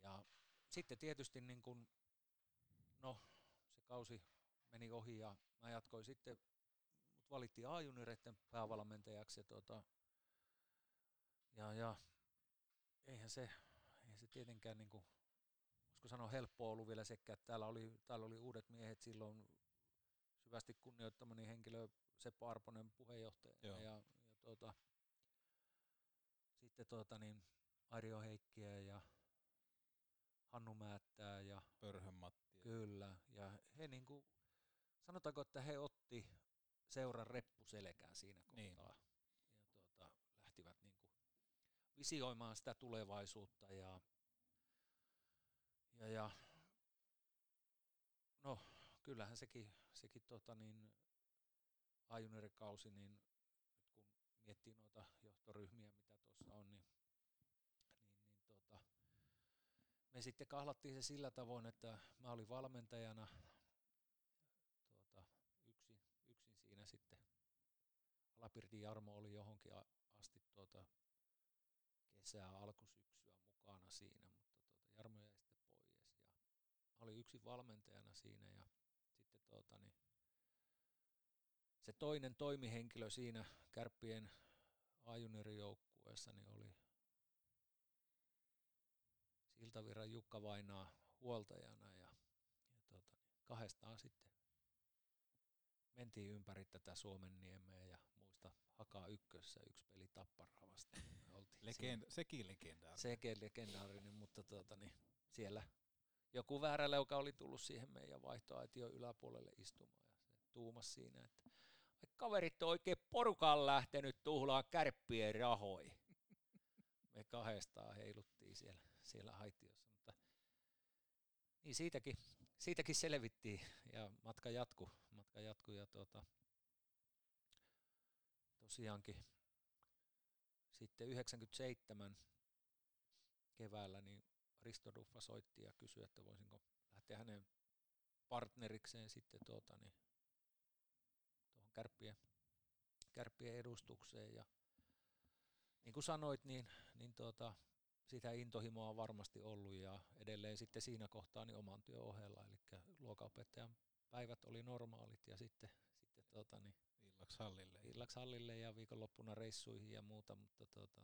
S10: Ja sitten tietysti niin kun, no, se kausi meni ohi ja mä jatkoin sitten, mut valittiin A-junioreiden päävalmentajaksi ja, tuota, ja, ja eihän se, eihän se tietenkään niin kuin, voisiko sanoa helppoa ollut vielä sekä, että täällä oli, täällä oli uudet miehet silloin syvästi kunnioittamani henkilö Seppo Arponen puheenjohtajana
S9: Joo.
S10: ja, ja tuota, sitten tuota niin, Arjo Heikkiä ja Hannu Määttää ja
S9: Pörhön Matti.
S10: Kyllä, ja he niinku, sanotaanko, että he otti seuran reppuselkään siinä
S9: Niin.
S10: kohtaa. Ja tuota, lähtivät niinku visioimaan sitä tulevaisuutta ja, ja, ja no kyllähän sekin, sekin tota niin, ajunirikausi, niin nyt kun miettii noita johtoryhmiä, mitä tuossa on, niin, niin, niin tota, me sitten kahlattiin se sillä tavoin, että mä olin valmentajana tuota, yksin, yksin siinä sitten. Alapirtin Jarmo oli johonkin asti tuota kesää, alkusyksyä mukana siinä, mutta tuota, Jarmo jäi sitten pois. Ja mä olin yksin valmentajana siinä ja sitten tuota, niin, se toinen toimihenkilö siinä kärppien ajunerijoukkueessa niin oli Siltavirran Jukka Vainaa huoltajana ja, ja tuota, kahdestaan sitten mentiin ympäri tätä Suomen niemeä ja muista Hakaa ykkössä yksi peli Tapparaa vastaan.
S9: Legend, sekin legendaarinen.
S10: Sekin legendaarinen, mutta tuota, niin, siellä joku väärä leuka oli tullut siihen meidän vaihtoaition yläpuolelle istumaan ja se tuumas siinä, että "Ai kaverit on oikein porukaan lähtenyt tuhlaa kärppien rahoja. Me kahdestaan heiluttiin siellä, siellä haitiossa, mutta niin siitäkin, siitäkin selvittiin ja matka jatku, matka jatku ja tuota, tosiaankin sitten 97 keväällä niin Risto Duffa soitti ja kysyi, että voisinko lähteä hänen partnerikseen sitten tuota, niin, tuohon kärppien, kärppien edustukseen. Ja niin kuin sanoit, niin, niin tuota, sitä intohimoa on varmasti ollut ja edelleen sitten siinä kohtaa niin oman työn ohella, eli luokanopettajan päivät oli normaalit ja sitten, sitten tuota, niin,
S9: Illaksi hallille.
S10: illaksi hallille ja viikonloppuna reissuihin ja muuta, mutta tuota,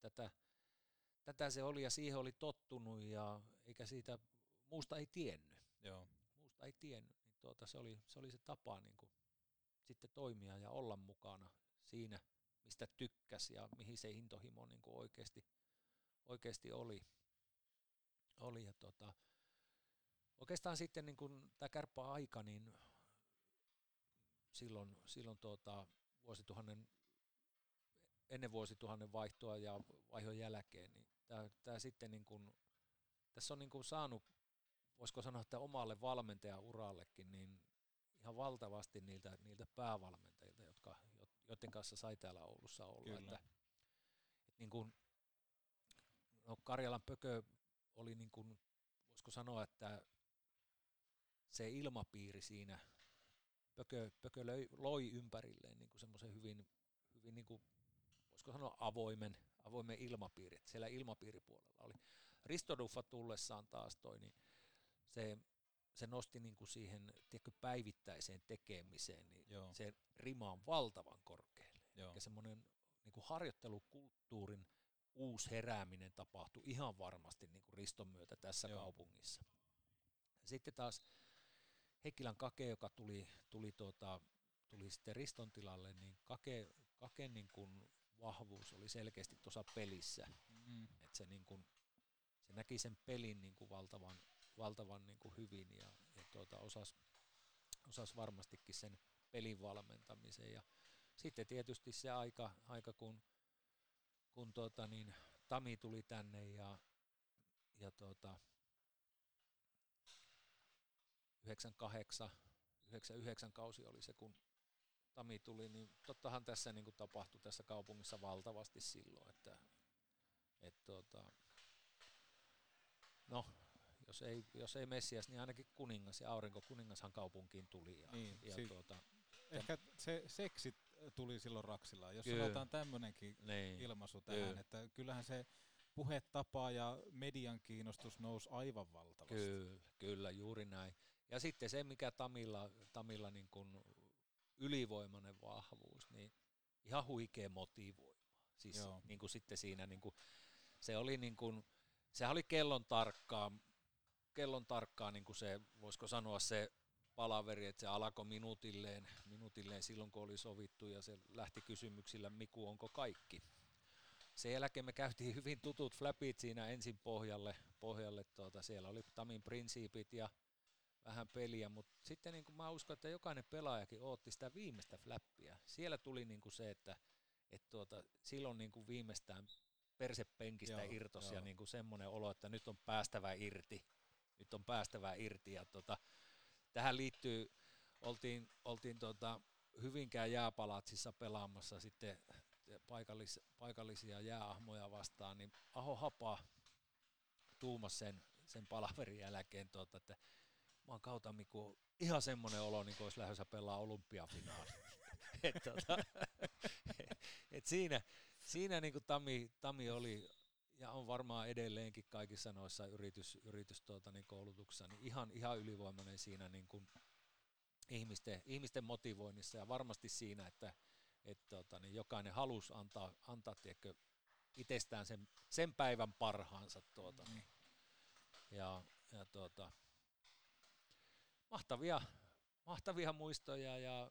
S10: tätä, tätä se oli ja siihen oli tottunut ja eikä siitä muusta ei tiennyt.
S9: Joo.
S10: Muusta ei tiennyt, niin tuota, se, oli, se oli se tapa niin kuin, sitten toimia ja olla mukana siinä, mistä tykkäs ja mihin se intohimo niin kuin oikeasti, oikeasti oli. oli ja tuota, oikeastaan sitten niin kuin tämä kärppä aika, niin silloin, silloin tuota, vuosituhannen, ennen vuosituhannen vaihtoa ja vaihon jälkeen, niin tämä, tämä sitten niin kuin, tässä on niin kuin saanut, voisiko sanoa, että omalle valmentajaurallekin, niin ihan valtavasti niiltä, niiltä päävalmentajilta, jotka, joiden kanssa sai täällä Oulussa olla. Kyllä. Että, että niin kuin, no Karjalan pökö oli niin kuin, voisiko sanoa, että se ilmapiiri siinä, pökö, pökö löi, loi ympärilleen niin semmoisen hyvin, hyvin niin kuin, voisiko sanoa avoimen, avoimen ilmapiiri. Että siellä ilmapiiripuolella oli. Risto Duffa tullessaan taas toi, niin se, se nosti niin kuin siihen tiedätkö, päivittäiseen tekemiseen, niin Joo. se rima on valtavan korkealle. Joo. Ja semmoinen niin kuin harjoittelukulttuurin uusi herääminen tapahtui ihan varmasti niin kuin Riston myötä tässä Joo. kaupungissa. Sitten taas Heikkilän Kake, joka tuli, tuli, tuota, tuli sitten Riston tilalle, niin Kake, Kake niin kuin vahvuus oli selkeästi tuossa pelissä. Mm. Että se, niin kuin, se näki sen pelin niin kuin valtavan, valtavan niin kuin hyvin ja, ja tuota, osasi osas varmastikin sen pelin valmentamisen. Ja sitten tietysti se aika, aika kun, kun tuota, niin, Tami tuli tänne ja, ja tuota, 98, 99 kausi oli se, kun Tami tuli, niin tottahan tässä niin kuin tapahtui tässä kaupungissa valtavasti silloin, että et, tuota, no, jos ei, jos ei Messias, niin ainakin kuningas ja aurinko kuningashan kaupunkiin tuli. Ja,
S9: niin,
S10: ja
S9: si- tuota, ehkä se seksi tuli silloin Raksilla, jos kyllä. sanotaan tämmöinenkin niin. ilmaisu tähän, kyllä. että kyllähän se puhetapa ja median kiinnostus nousi aivan valtavasti.
S10: Kyllä, kyllä, juuri näin. Ja sitten se, mikä Tamilla, Tamilla niin kuin ylivoimainen vahvuus, niin ihan huikea motivoima. Siis niin kuin sitten siinä, niin kuin, se oli niin kuin, sehän oli kellon tarkkaa, kellon tarkkaa niin kuin se, voisiko sanoa se palaveri, että se alkoi minuutilleen, minuutilleen silloin, kun oli sovittu, ja se lähti kysymyksillä, Miku, onko kaikki? Sen jälkeen me käytiin hyvin tutut flapit siinä ensin pohjalle, pohjalle tuota, siellä oli Tamin prinsiipit ja vähän peliä, mutta sitten niin kuin mä uskon, että jokainen pelaajakin ootti sitä viimeistä flappia. Siellä tuli niin kuin se, että et tuota, silloin niin kuin viimeistään persepenkistä irtos ja niin kuin semmoinen olo, että nyt on päästävä irti. Nyt on päästävä irti. Ja tuota, tähän liittyy, oltiin, oltiin tuota, Hyvinkään jääpalatsissa pelaamassa sitten paikallis, paikallisia jääahmoja vastaan, niin Aho Hapa tuumas sen, sen palaverin jälkeen, tuota, että mä oon kautta Miku, ihan semmoinen olo, niin kuin olisi lähdössä pelaa olympiafinaali. et, tota, et siinä siinä niin kuin Tami, Tami oli ja on varmaan edelleenkin kaikissa noissa yritys, yritys tuota, niin koulutuksissa niin ihan, ihan ylivoimainen siinä niin kuin ihmisten, ihmisten motivoinnissa ja varmasti siinä, että et, tuota, niin jokainen halusi antaa, antaa tiedätkö, itsestään sen, sen päivän parhaansa. Tuota, niin. Ja, ja tuota, mahtavia, mahtavia muistoja ja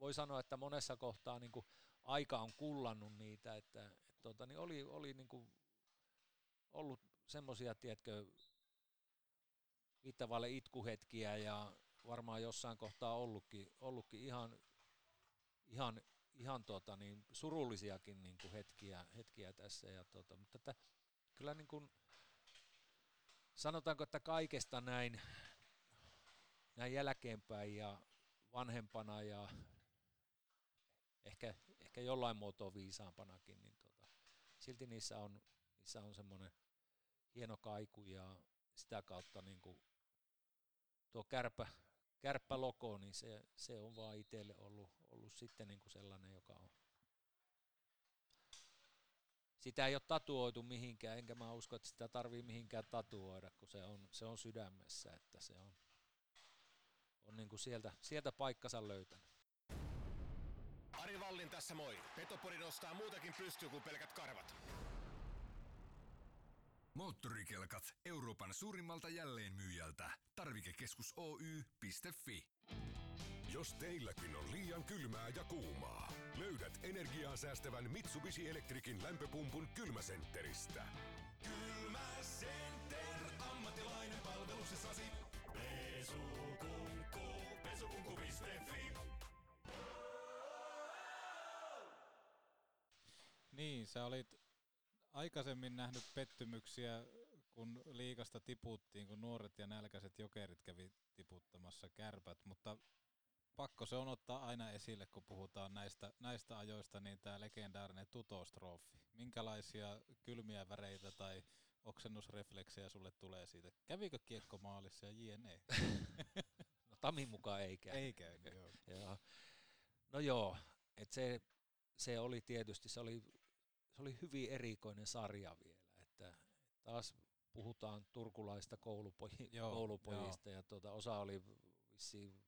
S10: voi sanoa, että monessa kohtaa niin kuin aika on kullannut niitä, että et, tuota, niin oli, oli niin kuin ollut semmoisia, tiedätkö, viittavalle itkuhetkiä ja varmaan jossain kohtaa ollutkin, ollutkin ihan, ihan, ihan tuota, niin surullisiakin niin kuin hetkiä, hetkiä tässä. Ja tuota, mutta että, kyllä niin kuin, sanotaanko, että kaikesta näin, näin jälkeenpäin ja vanhempana ja ehkä, ehkä jollain muotoa viisaampanakin, niin tuota, silti niissä on, niissä on semmoinen hieno kaiku ja sitä kautta niin kuin tuo kärpä, kärppäloko, niin se, se on vaan itselle ollut, ollut sitten niin kuin sellainen, joka on sitä ei ole tatuoitu mihinkään, enkä mä usko, että sitä tarvii mihinkään tatuoida, kun se on, se on sydämessä, että se on, on niin kuin sieltä, sieltä paikkansa löytänyt.
S7: Ari Vallin tässä moi. Petopori nostaa muutakin pystyy kuin pelkät karvat.
S6: Moottorikelkat Euroopan suurimmalta jälleenmyyjältä. Tarvikekeskus Oy.fi.
S8: Jos teilläkin on liian kylmää ja kuumaa, löydät energiaa säästävän Mitsubishi Electricin lämpöpumpun kylmäsentteristä.
S9: Niin, sä olit aikaisemmin nähnyt pettymyksiä, kun liikasta tiputtiin, kun nuoret ja nälkäiset jokerit kävi tiputtamassa kärpät, mutta pakko se on ottaa aina esille, kun puhutaan näistä, näistä ajoista, niin tämä legendaarinen tutostrofi. Minkälaisia kylmiä väreitä tai oksennusrefleksejä sulle tulee siitä? Kävikö kiekko maalissa ja jne?
S10: Tamin mukaan ei käy.
S9: Ei käy, joo.
S10: joo. No joo, että se, se oli tietysti, se oli, se oli hyvin erikoinen sarja vielä, että taas puhutaan turkulaista koulupoji,
S9: Joo,
S10: koulupojista ja tuota, osa oli vissiin,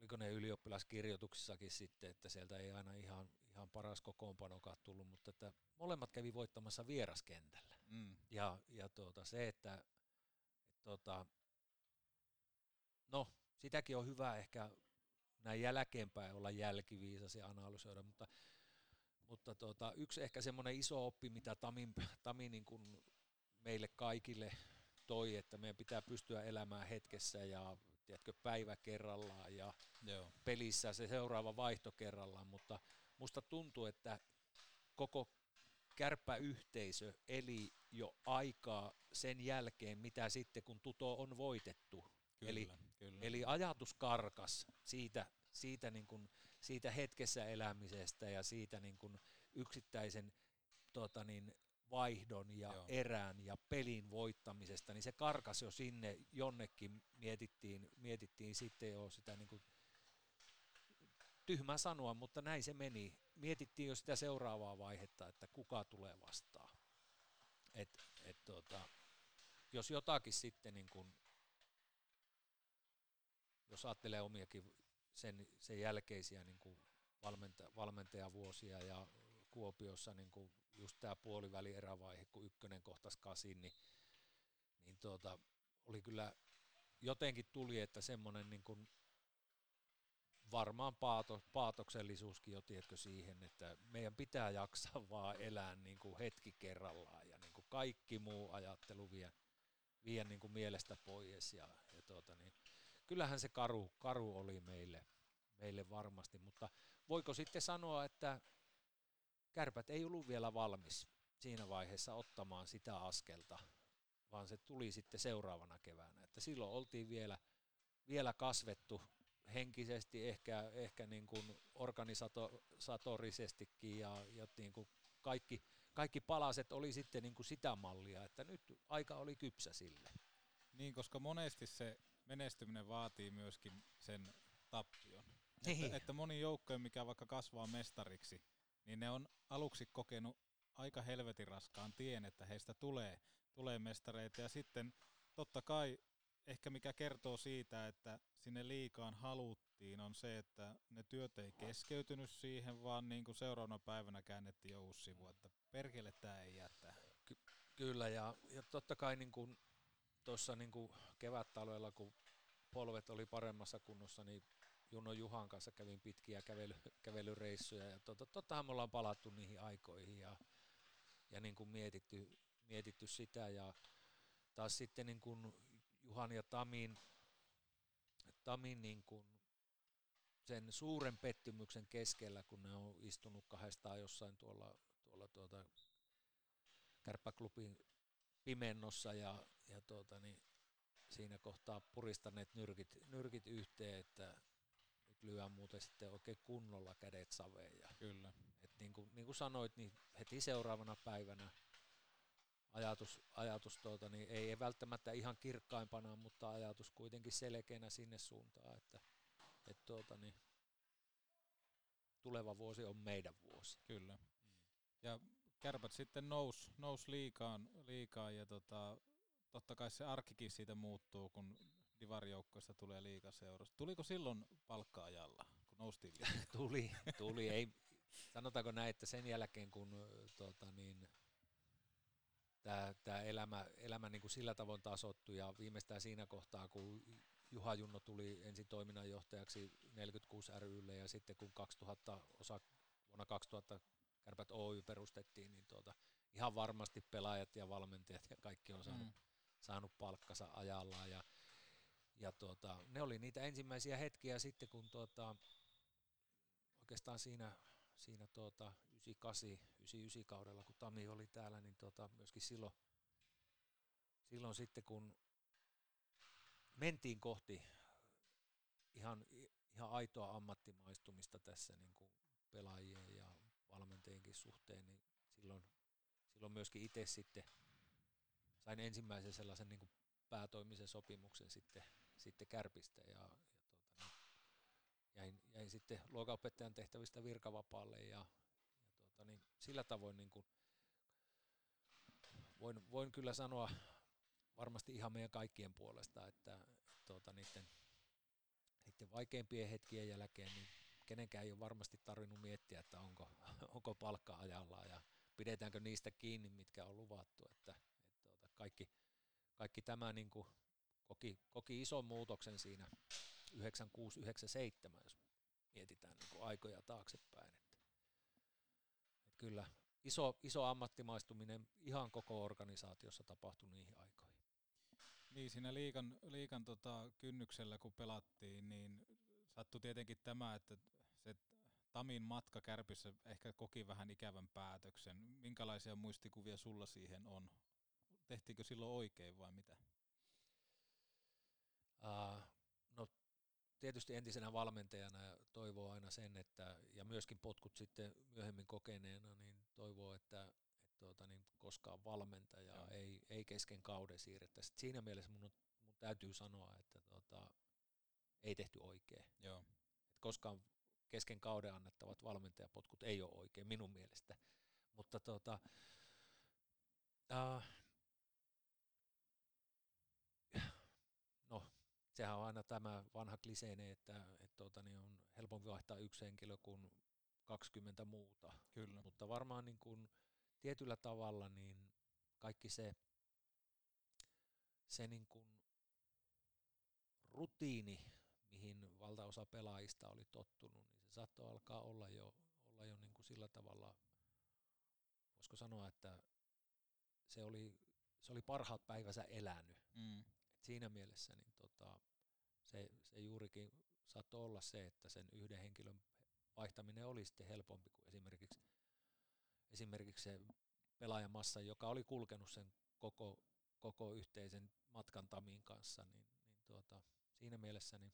S10: oliko ne ylioppilaskirjoituksissakin sitten, että sieltä ei aina ihan, ihan paras kokoonpanokaan tullut, mutta että molemmat kävi voittamassa vieraskentällä.
S9: Mm.
S10: Ja, ja tuota, se, että et tuota, no sitäkin on hyvä ehkä näin jälkeenpäin olla jälkiviisas ja analysoida, mutta, mutta tuota, yksi ehkä semmoinen iso oppi, mitä Tamin, Tami niin kuin meille kaikille toi, että meidän pitää pystyä elämään hetkessä ja tiedätkö, päivä kerrallaan ja
S9: Joo.
S10: pelissä se seuraava vaihto kerrallaan, mutta musta tuntuu, että koko kärppäyhteisö eli jo aikaa sen jälkeen, mitä sitten kun tuto on voitettu.
S9: Kyllä,
S10: eli,
S9: kyllä.
S10: eli ajatus karkas siitä, siitä, niin kuin, siitä hetkessä elämisestä ja siitä niin kuin yksittäisen tota niin, vaihdon ja
S9: Joo.
S10: erään ja pelin voittamisesta, niin se karkas jo sinne jonnekin, mietittiin, mietittiin sitten jo sitä niin kuin, tyhmä sanoa, mutta näin se meni. Mietittiin jo sitä seuraavaa vaihetta, että kuka tulee vastaan. Et, et tota, jos jotakin sitten, niin kun, jos ajattelee omiakin sen, sen jälkeisiä niin kun valmenta, valmentajavuosia ja Kuopiossa niin kun just tämä puoliväli erävaihe, kun ykkönen kohtas kasin, niin, niin tuota, oli kyllä jotenkin tuli, että semmoinen niin kun varmaan paato, paatoksellisuuskin jo, tiedätkö, siihen, että meidän pitää jaksaa vaan elää niin kuin hetki kerrallaan ja niin kuin kaikki muu ajattelu vie, vie niin kuin mielestä pois. Ja, ja tuota, niin, kyllähän se karu, karu oli meille, meille varmasti, mutta voiko sitten sanoa, että kärpät ei ollut vielä valmis siinä vaiheessa ottamaan sitä askelta, vaan se tuli sitten seuraavana keväänä. Että silloin oltiin vielä, vielä kasvettu henkisesti, ehkä, ehkä niin kuin organisatorisestikin ja, ja niin kuin kaikki, kaikki palaset oli sitten niin kuin sitä mallia, että nyt aika oli kypsä sille.
S9: Niin, koska monesti se menestyminen vaatii myöskin sen tappion.
S10: Niin.
S9: Että, että moni joukkoja, mikä vaikka kasvaa mestariksi, niin ne on aluksi kokenut aika helvetin raskaan tien, että heistä tulee, tulee mestareita. Ja sitten totta kai ehkä mikä kertoo siitä, että sinne liikaan haluttiin, on se, että ne työt ei keskeytynyt siihen, vaan niin kuin seuraavana päivänä käännettiin jo uusi sivu, että perkele tämä ei jää tähän.
S10: Ky- kyllä, ja, ja totta kai niin kuin tuossa niin kuin kevättalvella, kun polvet oli paremmassa kunnossa, niin Juno Juhan kanssa kävin pitkiä kävely, kävelyreissuja, ja tota, tottahan me ollaan palattu niihin aikoihin, ja, ja niin kuin mietitty, mietitty sitä, ja taas sitten niin kuin Juhan ja Tamin, Tamin niin kuin sen suuren pettymyksen keskellä, kun ne on istunut kahdestaan jossain tuolla, tuolla tuota kärppäklubin pimennossa ja, ja tuota, niin siinä kohtaa puristaneet nyrkit, nyrkit yhteen, että nyt lyö muuten sitten oikein kunnolla kädet saveen. Ja,
S9: Kyllä.
S10: et niin, kuin, niin kuin sanoit, niin heti seuraavana päivänä ajatus, ajatus tuota, niin ei, ei välttämättä ihan kirkkaimpana, mutta ajatus kuitenkin selkeänä sinne suuntaan, että et tuota, niin, tuleva vuosi on meidän vuosi.
S9: Kyllä. Ja kärpät sitten nous, nous liikaan, liikaan ja tota, totta kai se arkikin siitä muuttuu, kun divarijoukkoista tulee liikaseurasta. Tuliko silloin palkka-ajalla, kun noustiin
S10: tuli, tuli. Ei, sanotaanko näin, että sen jälkeen kun tota, niin, tämä, tämä elämä, elämä niin kuin sillä tavoin tasottui ja viimeistään siinä kohtaa, kun Juha Junno tuli ensin toiminnanjohtajaksi 46 rylle ja sitten kun 2000 osa, vuonna 2000 Kärpät Oy perustettiin, niin tuota, ihan varmasti pelaajat ja valmentajat ja kaikki on saanut,
S9: Mm.
S10: Saanut palkkansa ajallaan ja, ja tuota, ne oli niitä ensimmäisiä hetkiä sitten, kun tuota, oikeastaan siinä, siinä tuota, 98, 99 kaudella, kun Tami oli täällä, niin tota, myöskin silloin, silloin sitten, kun mentiin kohti ihan, ihan aitoa ammattimaistumista tässä niin kuin pelaajien ja valmentajienkin suhteen, niin silloin, silloin myöskin itse sitten sain ensimmäisen sellaisen niin kuin päätoimisen sopimuksen sitten, sitten Kärpistä ja, ja tuota, niin, jäin, jäin sitten luokanopettajan tehtävistä virkavapaalle ja, ja tuota, niin sillä tavoin niin kuin voin, voin kyllä sanoa varmasti ihan meidän kaikkien puolesta, että tuota, niiden, niiden vaikeimpien hetkien jälkeen niin kenenkään ei ole varmasti tarvinnut miettiä, että onko, onko palkka ajallaan ja pidetäänkö niistä kiinni, mitkä on luvattu. Että, kaikki, kaikki tämä niin kuin koki, koki ison muutoksen siinä 96-97, jos mietitään niin kuin aikoja taaksepäin. Että, että kyllä iso, iso ammattimaistuminen ihan koko organisaatiossa tapahtui niihin aikoihin.
S9: Niin, siinä liikan, liikan tota, kynnyksellä kun pelattiin, niin sattui tietenkin tämä, että se Tamin matka Kärpissä ehkä koki vähän ikävän päätöksen. Minkälaisia muistikuvia sulla siihen on? Tehtiinkö silloin oikein vai mitä?
S10: Uh, no tietysti entisenä valmentajana toivoo aina sen, että, ja myöskin potkut sitten myöhemmin kokeneena, niin toivoo, että, että tuota, niin koskaan valmentajaa ei, ei kesken kauden siirrettäisi. Siinä mielessä mun, mun täytyy sanoa, että tuota, ei tehty oikein.
S9: Joo.
S10: Et koskaan kesken kauden annettavat valmentajapotkut ei ole oikein minun mielestä. Mutta tuota, uh, no, sehän on aina tämä vanha kliseene, että, että tuota, niin on helpompi vaihtaa yksi henkilö kuin 20 muuta.
S9: Kyllä.
S10: Mutta varmaan niin kuin tietyllä tavalla niin kaikki se, se niin kuin rutiini, mihin valtaosa pelaajista oli tottunut, niin se saattoi alkaa olla jo, olla jo niin kuin sillä tavalla, voisiko sanoa, että se oli, se oli parhaat päivänsä elänyt.
S9: Mm.
S10: Et siinä mielessä niin tota, se, se juurikin saattoi olla se, että sen yhden henkilön vaihtaminen oli sitten helpompi kuin esimerkiksi, esimerkiksi se pelaajamassa, joka oli kulkenut sen koko, koko yhteisen matkan Tamin kanssa, niin, niin tuota, siinä mielessä niin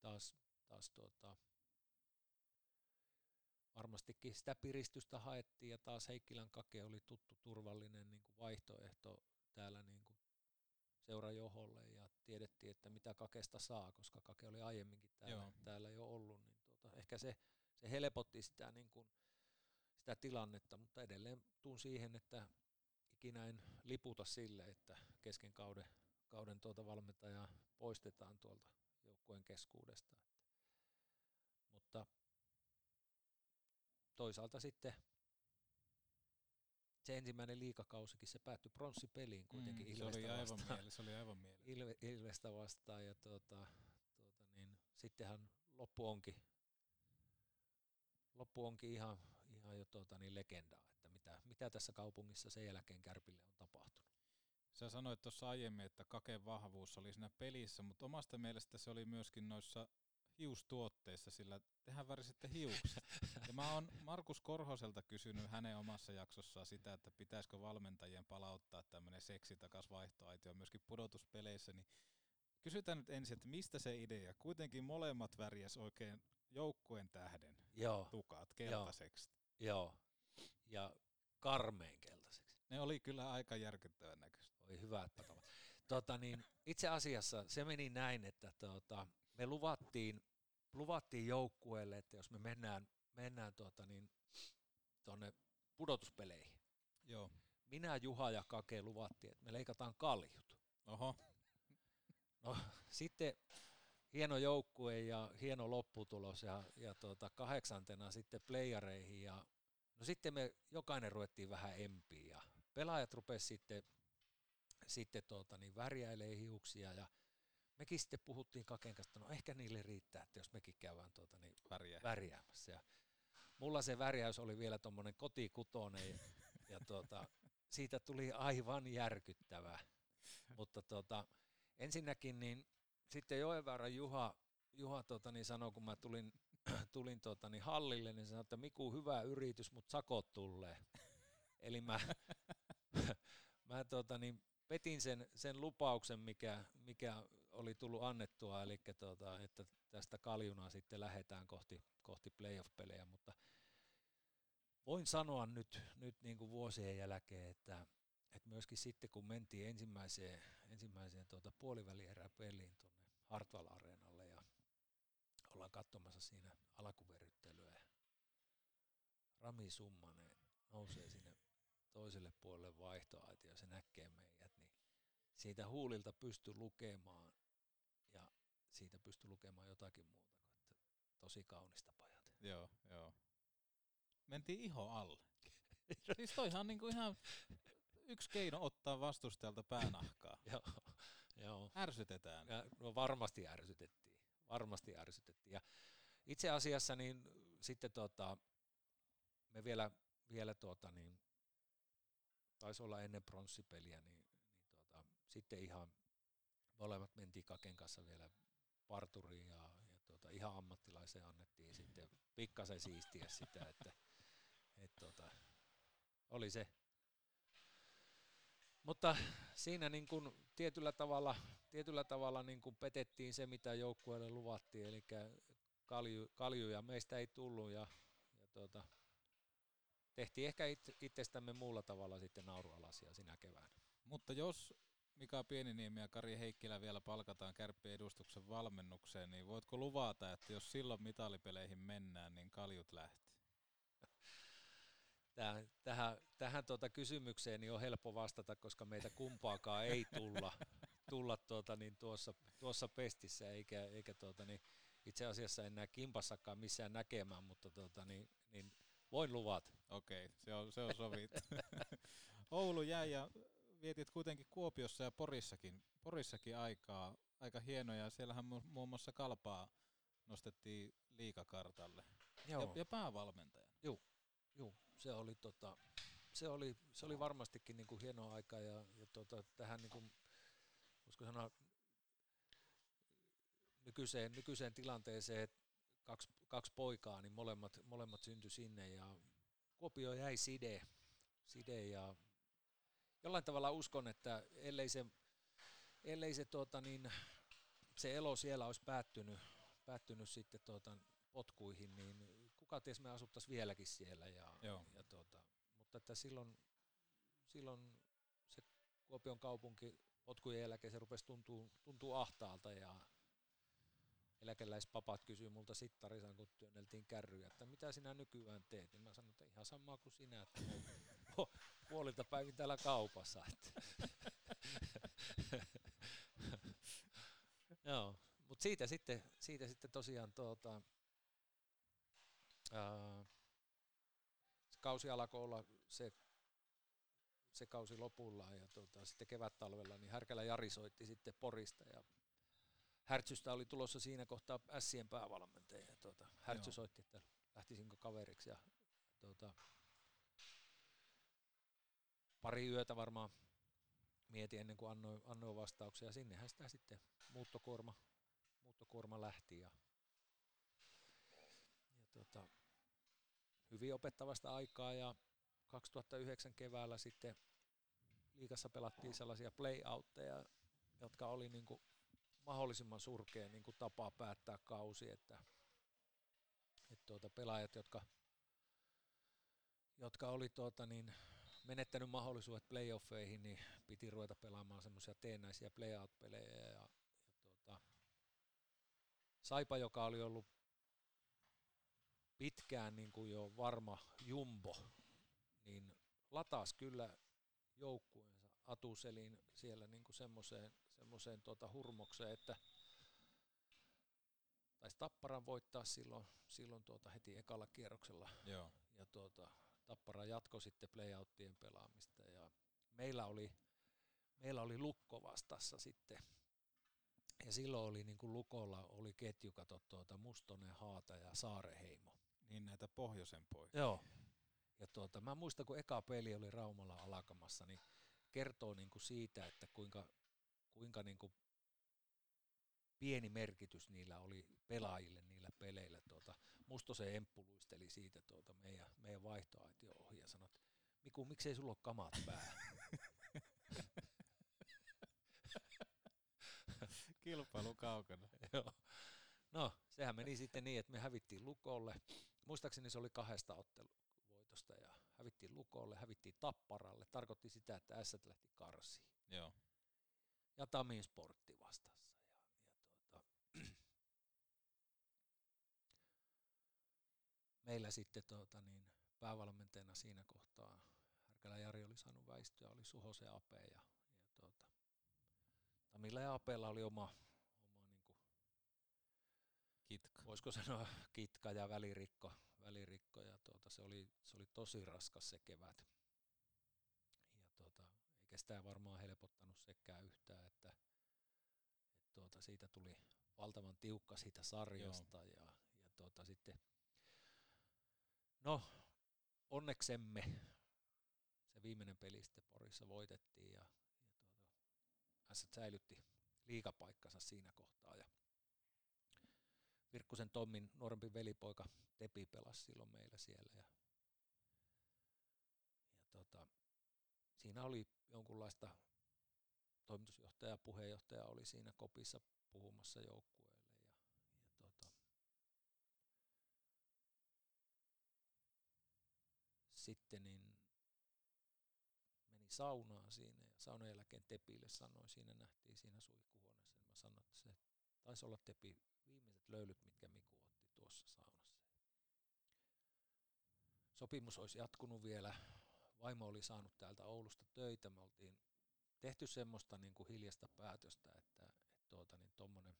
S10: taas, taas tuota, varmastikin sitä piristystä haettiin ja taas Heikkilän kake oli tuttu turvallinen niin kuin vaihtoehto täällä niin kuin seurajoholle tiedettiin, että mitä kakesta saa, koska kake oli aiemminkin täällä, täällä jo ollut, niin tuota, ehkä se, se helpotti sitä, niin kuin, sitä tilannetta, mutta edelleen tuun siihen, että ikinä en liputa sille, että kesken kauden, kauden tuota valmentajaa poistetaan tuolta joukkueen keskuudesta. Mutta toisaalta sitten se ensimmäinen liikakausikin, se päättyi pronssipeliin kuitenkin
S9: mm,
S10: Ilvestä
S9: se oli aivan
S10: vastaan.
S9: Miele, se oli aivan miele.
S10: Ilve, Ilvestä vastaan ja tuota, tuota niin, sittenhän loppu onkin, loppu onkin ihan, ihan jo tuota niin legendaa, että mitä, mitä tässä kaupungissa sen jälkeen Kärpille on tapahtunut.
S9: Sä sanoit tuossa aiemmin, että kaken vahvuus oli siinä pelissä, mutta omasta mielestä se oli myöskin noissa hiustuotteissa, sillä tehän värisitte hiukset. Ja mä oon Markus Korhoselta kysynyt hänen omassa jaksossaan sitä, että pitäisikö valmentajien palauttaa tämmöinen seksi takas vaihtoaitio myöskin pudotuspeleissä, niin kysytään nyt ensin, että mistä se idea? Kuitenkin molemmat värjäs oikein joukkueen tähden
S10: Joo.
S9: tukat keltaiseksi.
S10: Joo. Joo. Ja karmeen keltaiseksi.
S9: Ne oli kyllä aika järkyttävän näköistä.
S10: Oi hyvät patavat. tota, niin, itse asiassa se meni näin, että tota, me luvattiin, luvattiin joukkueelle, että jos me mennään, mennään tuota, niin, tuonne pudotuspeleihin.
S9: Joo.
S10: Minä, Juha ja Kake luvattiin, että me leikataan kaljut.
S9: Oho.
S10: No sitten hieno joukkue ja hieno lopputulos ja, ja tuota, kahdeksantena sitten playareihin ja no sitten me jokainen ruvettiin vähän empiin ja pelaajat rupesivat sitten, sitten tuota, niin värjäilee hiuksia ja mekin sitten puhuttiin Kaken kanssa, että no ehkä niille riittää, että jos mekin käydään tuota, niin
S9: Värjää.
S10: värjäämässä. Ja mulla se värjäys oli vielä tuommoinen kotikutonen ja, ja tuota, siitä tuli aivan järkyttävää. Mutta tuota, ensinnäkin niin sitten Joenväärän Juha, Juha tuota, niin sanoi, kun mä tulin, tulin tuota, niin hallille, niin sanoin, että Miku, hyvä yritys, mutta sakot tulee. Eli mä, mä tuota, niin petin sen, sen lupauksen, mikä, mikä oli tullut annettua, eli tuota, että tästä kaljuna sitten lähdetään kohti, kohti playoff-pelejä, mutta voin sanoa nyt, nyt niin kuin vuosien jälkeen, että, että myöskin sitten kun mentiin ensimmäiseen, ensimmäiseen tuota puolivälieräpeliin tuonne Hartwall Areenalle ja ollaan katsomassa siinä alkuveryttelyä ja Rami Summanen nousee sinne toiselle puolelle vaihtoaitio ja se näkee meidät, niin siitä huulilta pysty lukemaan siitä pysty lukemaan jotakin muuta kuin, että tosi kaunista pajat.
S9: Joo, joo. Mentiin iho alle. siis toihan niinku ihan yksi keino ottaa vastustajalta päänahkaa.
S10: joo, joo.
S9: Ärsytetään.
S10: Ja, no varmasti ärsytettiin. Varmasti ärsytettiin. Ja itse asiassa niin sitten tota, me vielä, vielä tuota, niin, taisi olla ennen pronssipeliä, niin, niin tuota, sitten ihan molemmat mentiin Kaken kanssa vielä parturiin ja, ja tuota, ihan ammattilaiseen annettiin sitten pikkasen siistiä sitä, että et tuota, oli se. Mutta siinä niin kuin tietyllä tavalla, tietyllä tavalla niin kuin petettiin se, mitä joukkueelle luvattiin, eli kalju, kaljuja meistä ei tullut ja, ja tuota, tehtiin ehkä itsestämme muulla tavalla sitten naurualasia sinä keväänä.
S9: Mutta jos Mika Pieniniemi ja Kari Heikkilä vielä palkataan kärppien edustuksen valmennukseen, niin voitko luvata, että jos silloin mitalipeleihin mennään, niin kaljut lähtee?
S10: Tähän, tähän, tähän tuota kysymykseen niin on helppo vastata, koska meitä kumpaakaan ei tulla, tulla tuota, niin tuossa, tuossa pestissä, eikä, eikä tuota, niin itse asiassa en näe kimpassakaan missään näkemään, mutta tuota, niin, niin voin luvata.
S9: Okei, okay, se on, se on sovittu. Oulu jäi ja vietit kuitenkin Kuopiossa ja Porissakin, Porissakin aikaa, aika hienoja. Siellähän muun muassa Kalpaa nostettiin liikakartalle Joo. Ja, ja päävalmentaja.
S10: Joo, Joo. se oli tota, se oli, se oli varmastikin niin kuin hieno aika ja, ja tota, tähän niin kuin, voisiko sanoa nykyiseen, nykyiseen tilanteeseen, että kaksi, kaksi poikaa, niin molemmat, molemmat syntyi sinne ja Kuopio jäi side, side ja jollain tavalla uskon, että ellei se, ellei se, tuota, niin, se elo siellä olisi päättynyt, päättynyt sitten tuota, potkuihin, niin kuka ties me asuttaisiin vieläkin siellä. Ja,
S9: Joo.
S10: ja tuota, mutta että silloin, silloin se Kuopion kaupunki potkujen jälkeen se rupesi tuntuu, tuntuu ahtaalta ja eläkeläispapat kysyy multa sittarisan, kun työnneltiin kärryjä, että mitä sinä nykyään teet, niin mä sanoin, että ihan samaa kuin sinä, että puolilta päivin täällä kaupassa. Joo, mutta siitä sitten, siitä sitten tosiaan tuota, ää, se kausi alkoi olla se, se kausi lopulla ja tuota, sitten kevät-talvella niin Härkälä Jari soitti sitten Porista ja Härtsystä oli tulossa siinä kohtaa Ässien päävalmentaja. Ja tuota, Härtsy Joo. soitti, että lähtisinkö kaveriksi. Ja, tuota, pari yötä varmaan mietin ennen kuin annoin, annoin vastauksia. Sinnehän sitä sitten muuttokuorma, muuttokuorma lähti. Ja, ja tuota, hyvin opettavasta aikaa ja 2009 keväällä sitten liikassa pelattiin sellaisia playoutteja, jotka oli niin kuin mahdollisimman surkea niin kuin tapa päättää kausi, että, että tuota, pelaajat, jotka, jotka oli tuota, niin, menettänyt mahdollisuudet playoffeihin, niin piti ruveta pelaamaan semmoisia teennäisiä playout-pelejä. Ja, ja tuota, Saipa, joka oli ollut pitkään niin kuin jo varma jumbo, niin lataas kyllä joukkueensa Atuselin siellä niin kuin semmoiseen semmoiseen tuota hurmokseen, että taisi Tapparan voittaa silloin, silloin tuota heti ekalla kierroksella.
S9: Joo.
S10: Ja tuota, Tappara jatkoi sitten playouttien pelaamista ja meillä oli, meillä oli Lukko vastassa sitten. Ja silloin oli niin kuin Lukolla oli ketju, kato tuota Mustonen, Haata ja Saareheimo.
S9: Niin näitä pohjoisen poikia.
S10: Joo. Ja tuota, mä muistan, kun eka peli oli Raumalla alkamassa, niin kertoo niin kuin siitä, että kuinka kuinka niin kuin pieni merkitys niillä oli pelaajille niillä peleillä. Tuota, Mustosen Emppu luisteli siitä tuota meidän, meidän vaihtoaitio ohi ja sanoi, että Miku, miksei sulla ole kamat päällä?
S9: Kilpailu kaukana.
S10: Joo. No, sehän meni sitten niin, että me hävittiin Lukolle. Muistaakseni se oli kahdesta otteluvoitosta ja hävittiin Lukolle, hävittiin Tapparalle. Tarkoitti sitä, että S lähti karsiin.
S9: Joo.
S10: Ja Tamin sportti vastassa. Ja, ja tuota, meillä sitten tuota, niin, päävalmentajana siinä kohtaa Härkälä Jari oli saanut väistöä, oli Suhosen Ape ja, ja tuota, Tamilla ja Apeella oli oma, oma niin kuin,
S9: kitka.
S10: voisiko sanoa kitka ja välirikko, välirikko ja tuota, se, oli, se oli tosi raskas se kevät. Ja tuota, eikä sitä varmaan helpottanut sekään yhtään, että, että tuota, siitä tuli valtavan tiukka siitä sarjasta Joo. ja, ja tuota, sitten no onneksemme se viimeinen peli sitten Porissa voitettiin ja, ja tuota, S säilytti liikapaikkansa siinä kohtaa ja Virkkusen Tommin nuorempi velipoika Tepi pelasi silloin meillä siellä ja, ja tota, siinä oli jonkunlaista toimitusjohtaja ja puheenjohtaja oli siinä kopissa puhumassa joukkueelle ja, ja tota, sitten niin meni saunaan siinä ja saunan jälkeen Tepille sanoi, siinä nähtiin siinä suihkuhuoneessa, niin mä sanoin, että se taisi olla Tepi viimeiset löylyt, mitkä Miku otti tuossa saunassa. Sopimus olisi jatkunut vielä, vaimo oli saanut täältä Oulusta töitä, me oltiin tehty semmoista niin kuin hiljasta päätöstä, että, että tuota, niin tommonen,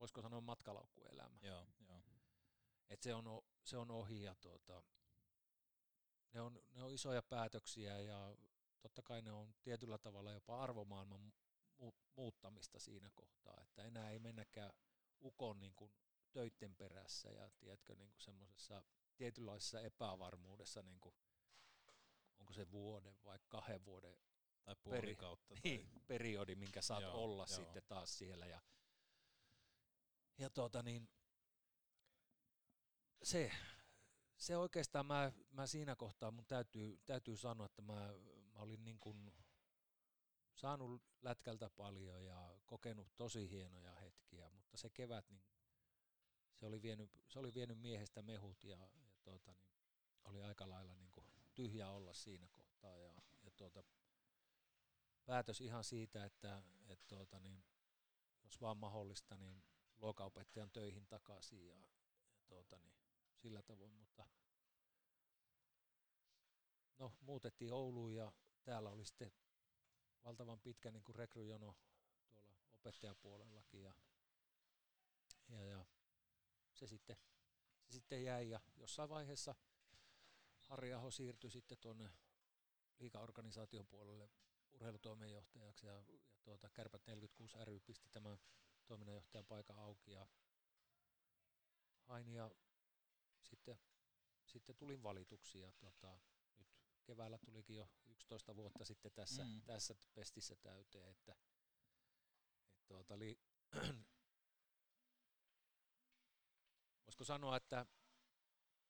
S10: voisiko sanoa matkalaukkuelämä.
S9: Joo, joo.
S10: Et se, on, se on ohi ja tuota, ne, on, ne on isoja päätöksiä ja totta kai ne on tietyllä tavalla jopa arvomaailman mu- muuttamista siinä kohtaa, että enää ei mennäkään ukon niin kuin töitten perässä ja tiedätkö, niin kuin semmoisessa tietynlaisessa epävarmuudessa, niin kuin, onko se vuoden vai kahden vuoden
S9: tai peri- kautta,
S10: niin, tai... periodi, minkä saat joo, olla joo. sitten taas siellä. Ja, ja tuota niin, se, se oikeastaan mä, mä siinä kohtaa mun täytyy, täytyy sanoa, että mä, mä olin niin kuin saanut lätkältä paljon ja kokenut tosi hienoja hetkiä, mutta se kevät niin se oli vienyt, se oli vienyt miehestä mehut ja, ja tuota, niin oli aika lailla niin kuin tyhjä olla siinä kohtaa ja, ja tuota, päätös ihan siitä, että et tuota, niin, jos vaan mahdollista, niin luokaopettajan töihin takaisin ja, ja tuota, niin, sillä tavoin, mutta no, muutettiin Ouluun ja täällä oli sitten valtavan pitkä niin kuin rekryjono tuolla opettajapuolellakin ja, ja, ja se, sitten, se sitten jäi ja jossain vaiheessa Harri Aho siirtyi sitten tuonne liikaorganisaation puolelle urheilutoimenjohtajaksi ja, ja tuota, Kärpät 46 ry pisti tämän toiminnanjohtajan paikan auki ja hain ja sitten, sitten tulin valituksi ja tota, nyt keväällä tulikin jo 11 vuotta sitten tässä, mm. tässä pestissä täyteen, että, että tuota, li, voisiko sanoa, että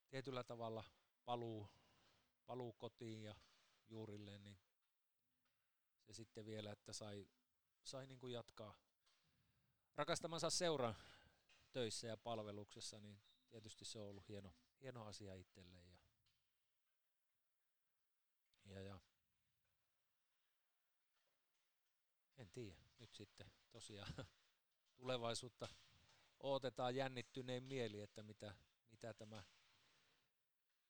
S10: tietyllä tavalla paluu, paluu kotiin ja juurille, niin se sitten vielä, että sai, sai niin kuin jatkaa rakastamansa seuran töissä ja palveluksessa, niin tietysti se on ollut hieno, hieno asia itselle. Ja, ja, ja en tiedä, nyt sitten tosiaan tulevaisuutta odotetaan jännittyneen mieli, että mitä, mitä tämä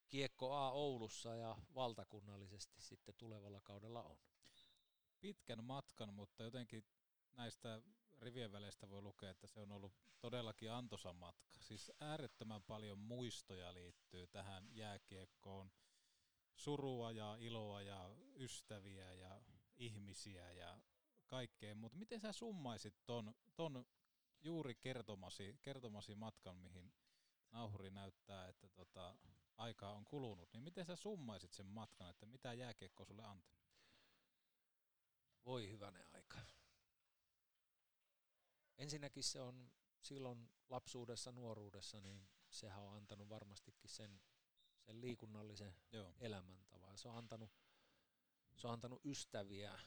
S10: Kiekko A Oulussa ja valtakunnallisesti sitten tulevalla kaudella on.
S9: Pitkän matkan, mutta jotenkin näistä rivien väleistä voi lukea, että se on ollut todellakin antoisa matka. Siis äärettömän paljon muistoja liittyy tähän jääkiekkoon. Surua ja iloa ja ystäviä ja ihmisiä ja kaikkea, mutta miten sä summaisit ton, ton juuri kertomasi, kertomasi matkan, mihin nauhuri näyttää, että tota, aikaa on kulunut, niin miten sä summaisit sen matkan, että mitä jääkiekko sulle antaa?
S10: Voi hyvänen aika. Ensinnäkin se on silloin lapsuudessa, nuoruudessa, niin sehän on antanut varmastikin sen, sen liikunnallisen
S9: Joo.
S10: elämäntavan. Se on antanut, se on antanut ystäviä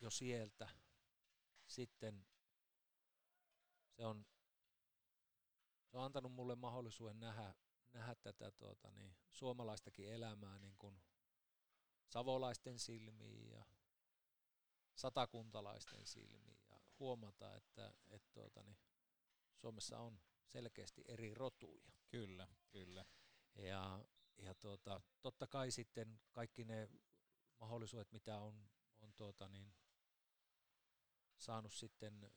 S10: jo sieltä. Sitten se on, se on antanut mulle mahdollisuuden nähdä, nähdä tätä tuota, niin, suomalaistakin elämää niin kuin savolaisten silmiin ja satakuntalaisten silmiin ja huomata, että, että tuota, niin, Suomessa on selkeästi eri rotuja.
S9: Kyllä, kyllä.
S10: Ja, ja tuota, totta kai sitten kaikki ne mahdollisuudet, mitä on, on tuota, niin, saanut sitten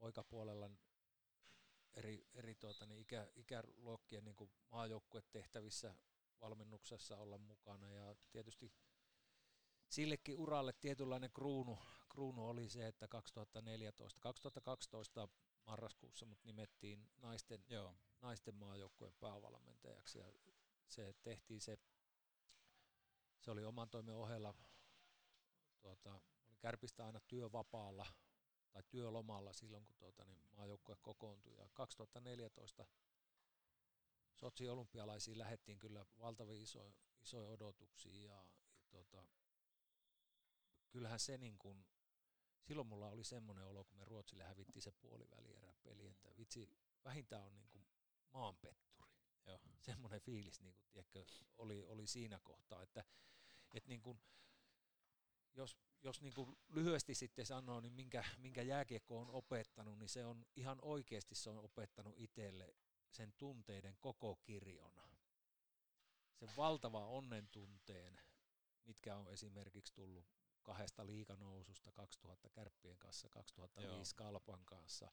S10: poikapuolella eri, eri tuota, niin ikä, ikäluokkien niin maajoukkuetehtävissä valmennuksessa olla mukana ja tietysti sillekin uralle tietynlainen kruunu, kruunu oli se, että 2014, 2012 marraskuussa mut nimettiin naisten,
S9: Joo.
S10: naisten maajoukkueen päävalmentajaksi ja se tehtiin se, se oli oman toimen ohella, tuota, oli kärpistä aina työvapaalla tai työlomalla silloin, kun tuota, niin maajoukkue kokoontui ja 2014 Sotsi olympialaisiin lähettiin kyllä valtavia isoja, isoja odotuksia ja, ja tuota, kyllähän se niin kuin, silloin mulla oli semmoinen olo, kun me Ruotsille hävittiin se puolivälieräpeli, että vitsi, vähintään on niin kuin maanpetturi.
S9: Joo.
S10: Semmoinen fiilis niin kuin, tiedätkö, oli, oli siinä kohtaa, että, että niin kuin, jos, jos niin kuin lyhyesti sitten sanoo, niin minkä, minkä jääkiekko on opettanut, niin se on ihan oikeasti se on opettanut itselle sen tunteiden koko kirjon. Sen valtava onnen tunteen, mitkä on esimerkiksi tullut kahdesta liikanoususta 2000 kärppien kanssa, 2005 Joo. Kalpan kanssa,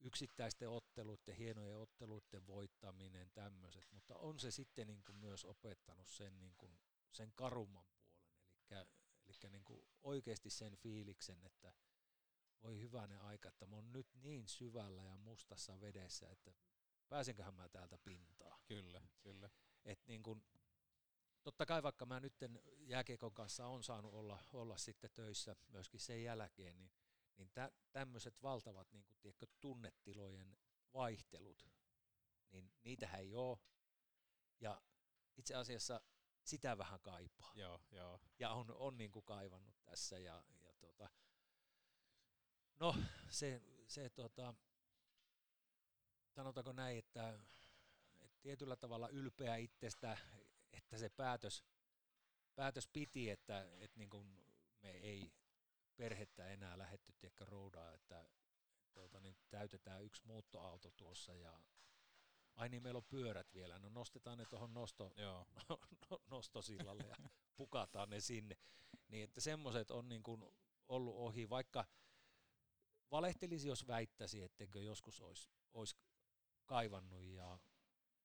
S10: yksittäisten otteluiden, hienojen otteluiden voittaminen, tämmöiset, mutta on se sitten niin kuin myös opettanut sen, niin kuin, sen karumman puolen, eli, eli niin kuin oikeasti sen fiiliksen, että voi hyvänen aika, että mä oon nyt niin syvällä ja mustassa vedessä, että pääsenköhän mä täältä pintaa.
S9: Kyllä, kyllä.
S10: Et niin kun, totta kai vaikka mä nyt jääkiekon kanssa on saanut olla, olla sitten töissä myöskin sen jälkeen, niin, niin tä, tämmöiset valtavat niin kun, tiedätkö, tunnetilojen vaihtelut, niin niitähän ei ole. Ja itse asiassa sitä vähän kaipaa.
S9: Joo, joo.
S10: Ja on, on niin kuin kaivannut tässä. Ja, ja tota, no, se, se tota, sanotaanko näin, että, että tietyllä tavalla ylpeä itsestä, että se päätös, päätös piti, että, että niin kuin me ei perhettä enää lähetty tiekkä roudaa, että tuota, niin täytetään yksi muuttoauto tuossa ja ai niin meillä on pyörät vielä, no nostetaan ne tuohon nosto,
S9: Joo.
S10: nostosillalle ja pukataan ne sinne. Niin että semmoiset on niin kuin ollut ohi, vaikka valehtelisi, jos väittäisi, etteikö joskus olisi, olisi kaivannut ja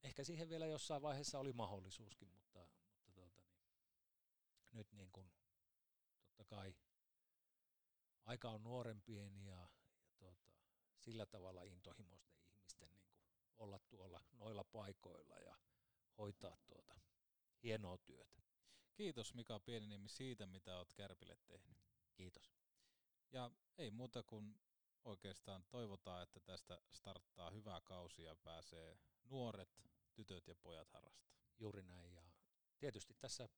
S10: ehkä siihen vielä jossain vaiheessa oli mahdollisuuskin, mutta, nyt niin kuin, totta kai aika on nuorempien ja, ja tuota, sillä tavalla intohimoisten ihmisten niin kuin olla tuolla noilla paikoilla ja hoitaa tuota hienoa työtä.
S9: Kiitos Mika Pieniniemi siitä, mitä olet Kärpille tehnyt.
S10: Kiitos.
S9: Ja ei muuta kuin oikeastaan toivotaan, että tästä starttaa hyvä kausi ja pääsee nuoret tytöt ja pojat harrastaa.
S10: Juuri näin ja tietysti tässä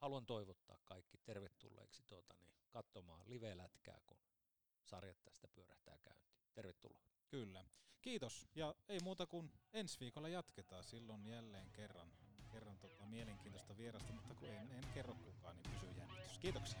S10: haluan toivottaa kaikki tervetulleeksi tuota, niin, katsomaan live-lätkää, kun sarjat tästä pyörähtää käyntiin. Tervetuloa.
S9: Kyllä. Kiitos. Ja ei muuta kuin ensi viikolla jatketaan silloin jälleen kerran, kerran tota mielenkiintoista vierasta, mutta kun en, en kerro kukaan, niin pysy jännitys. Kiitoksia.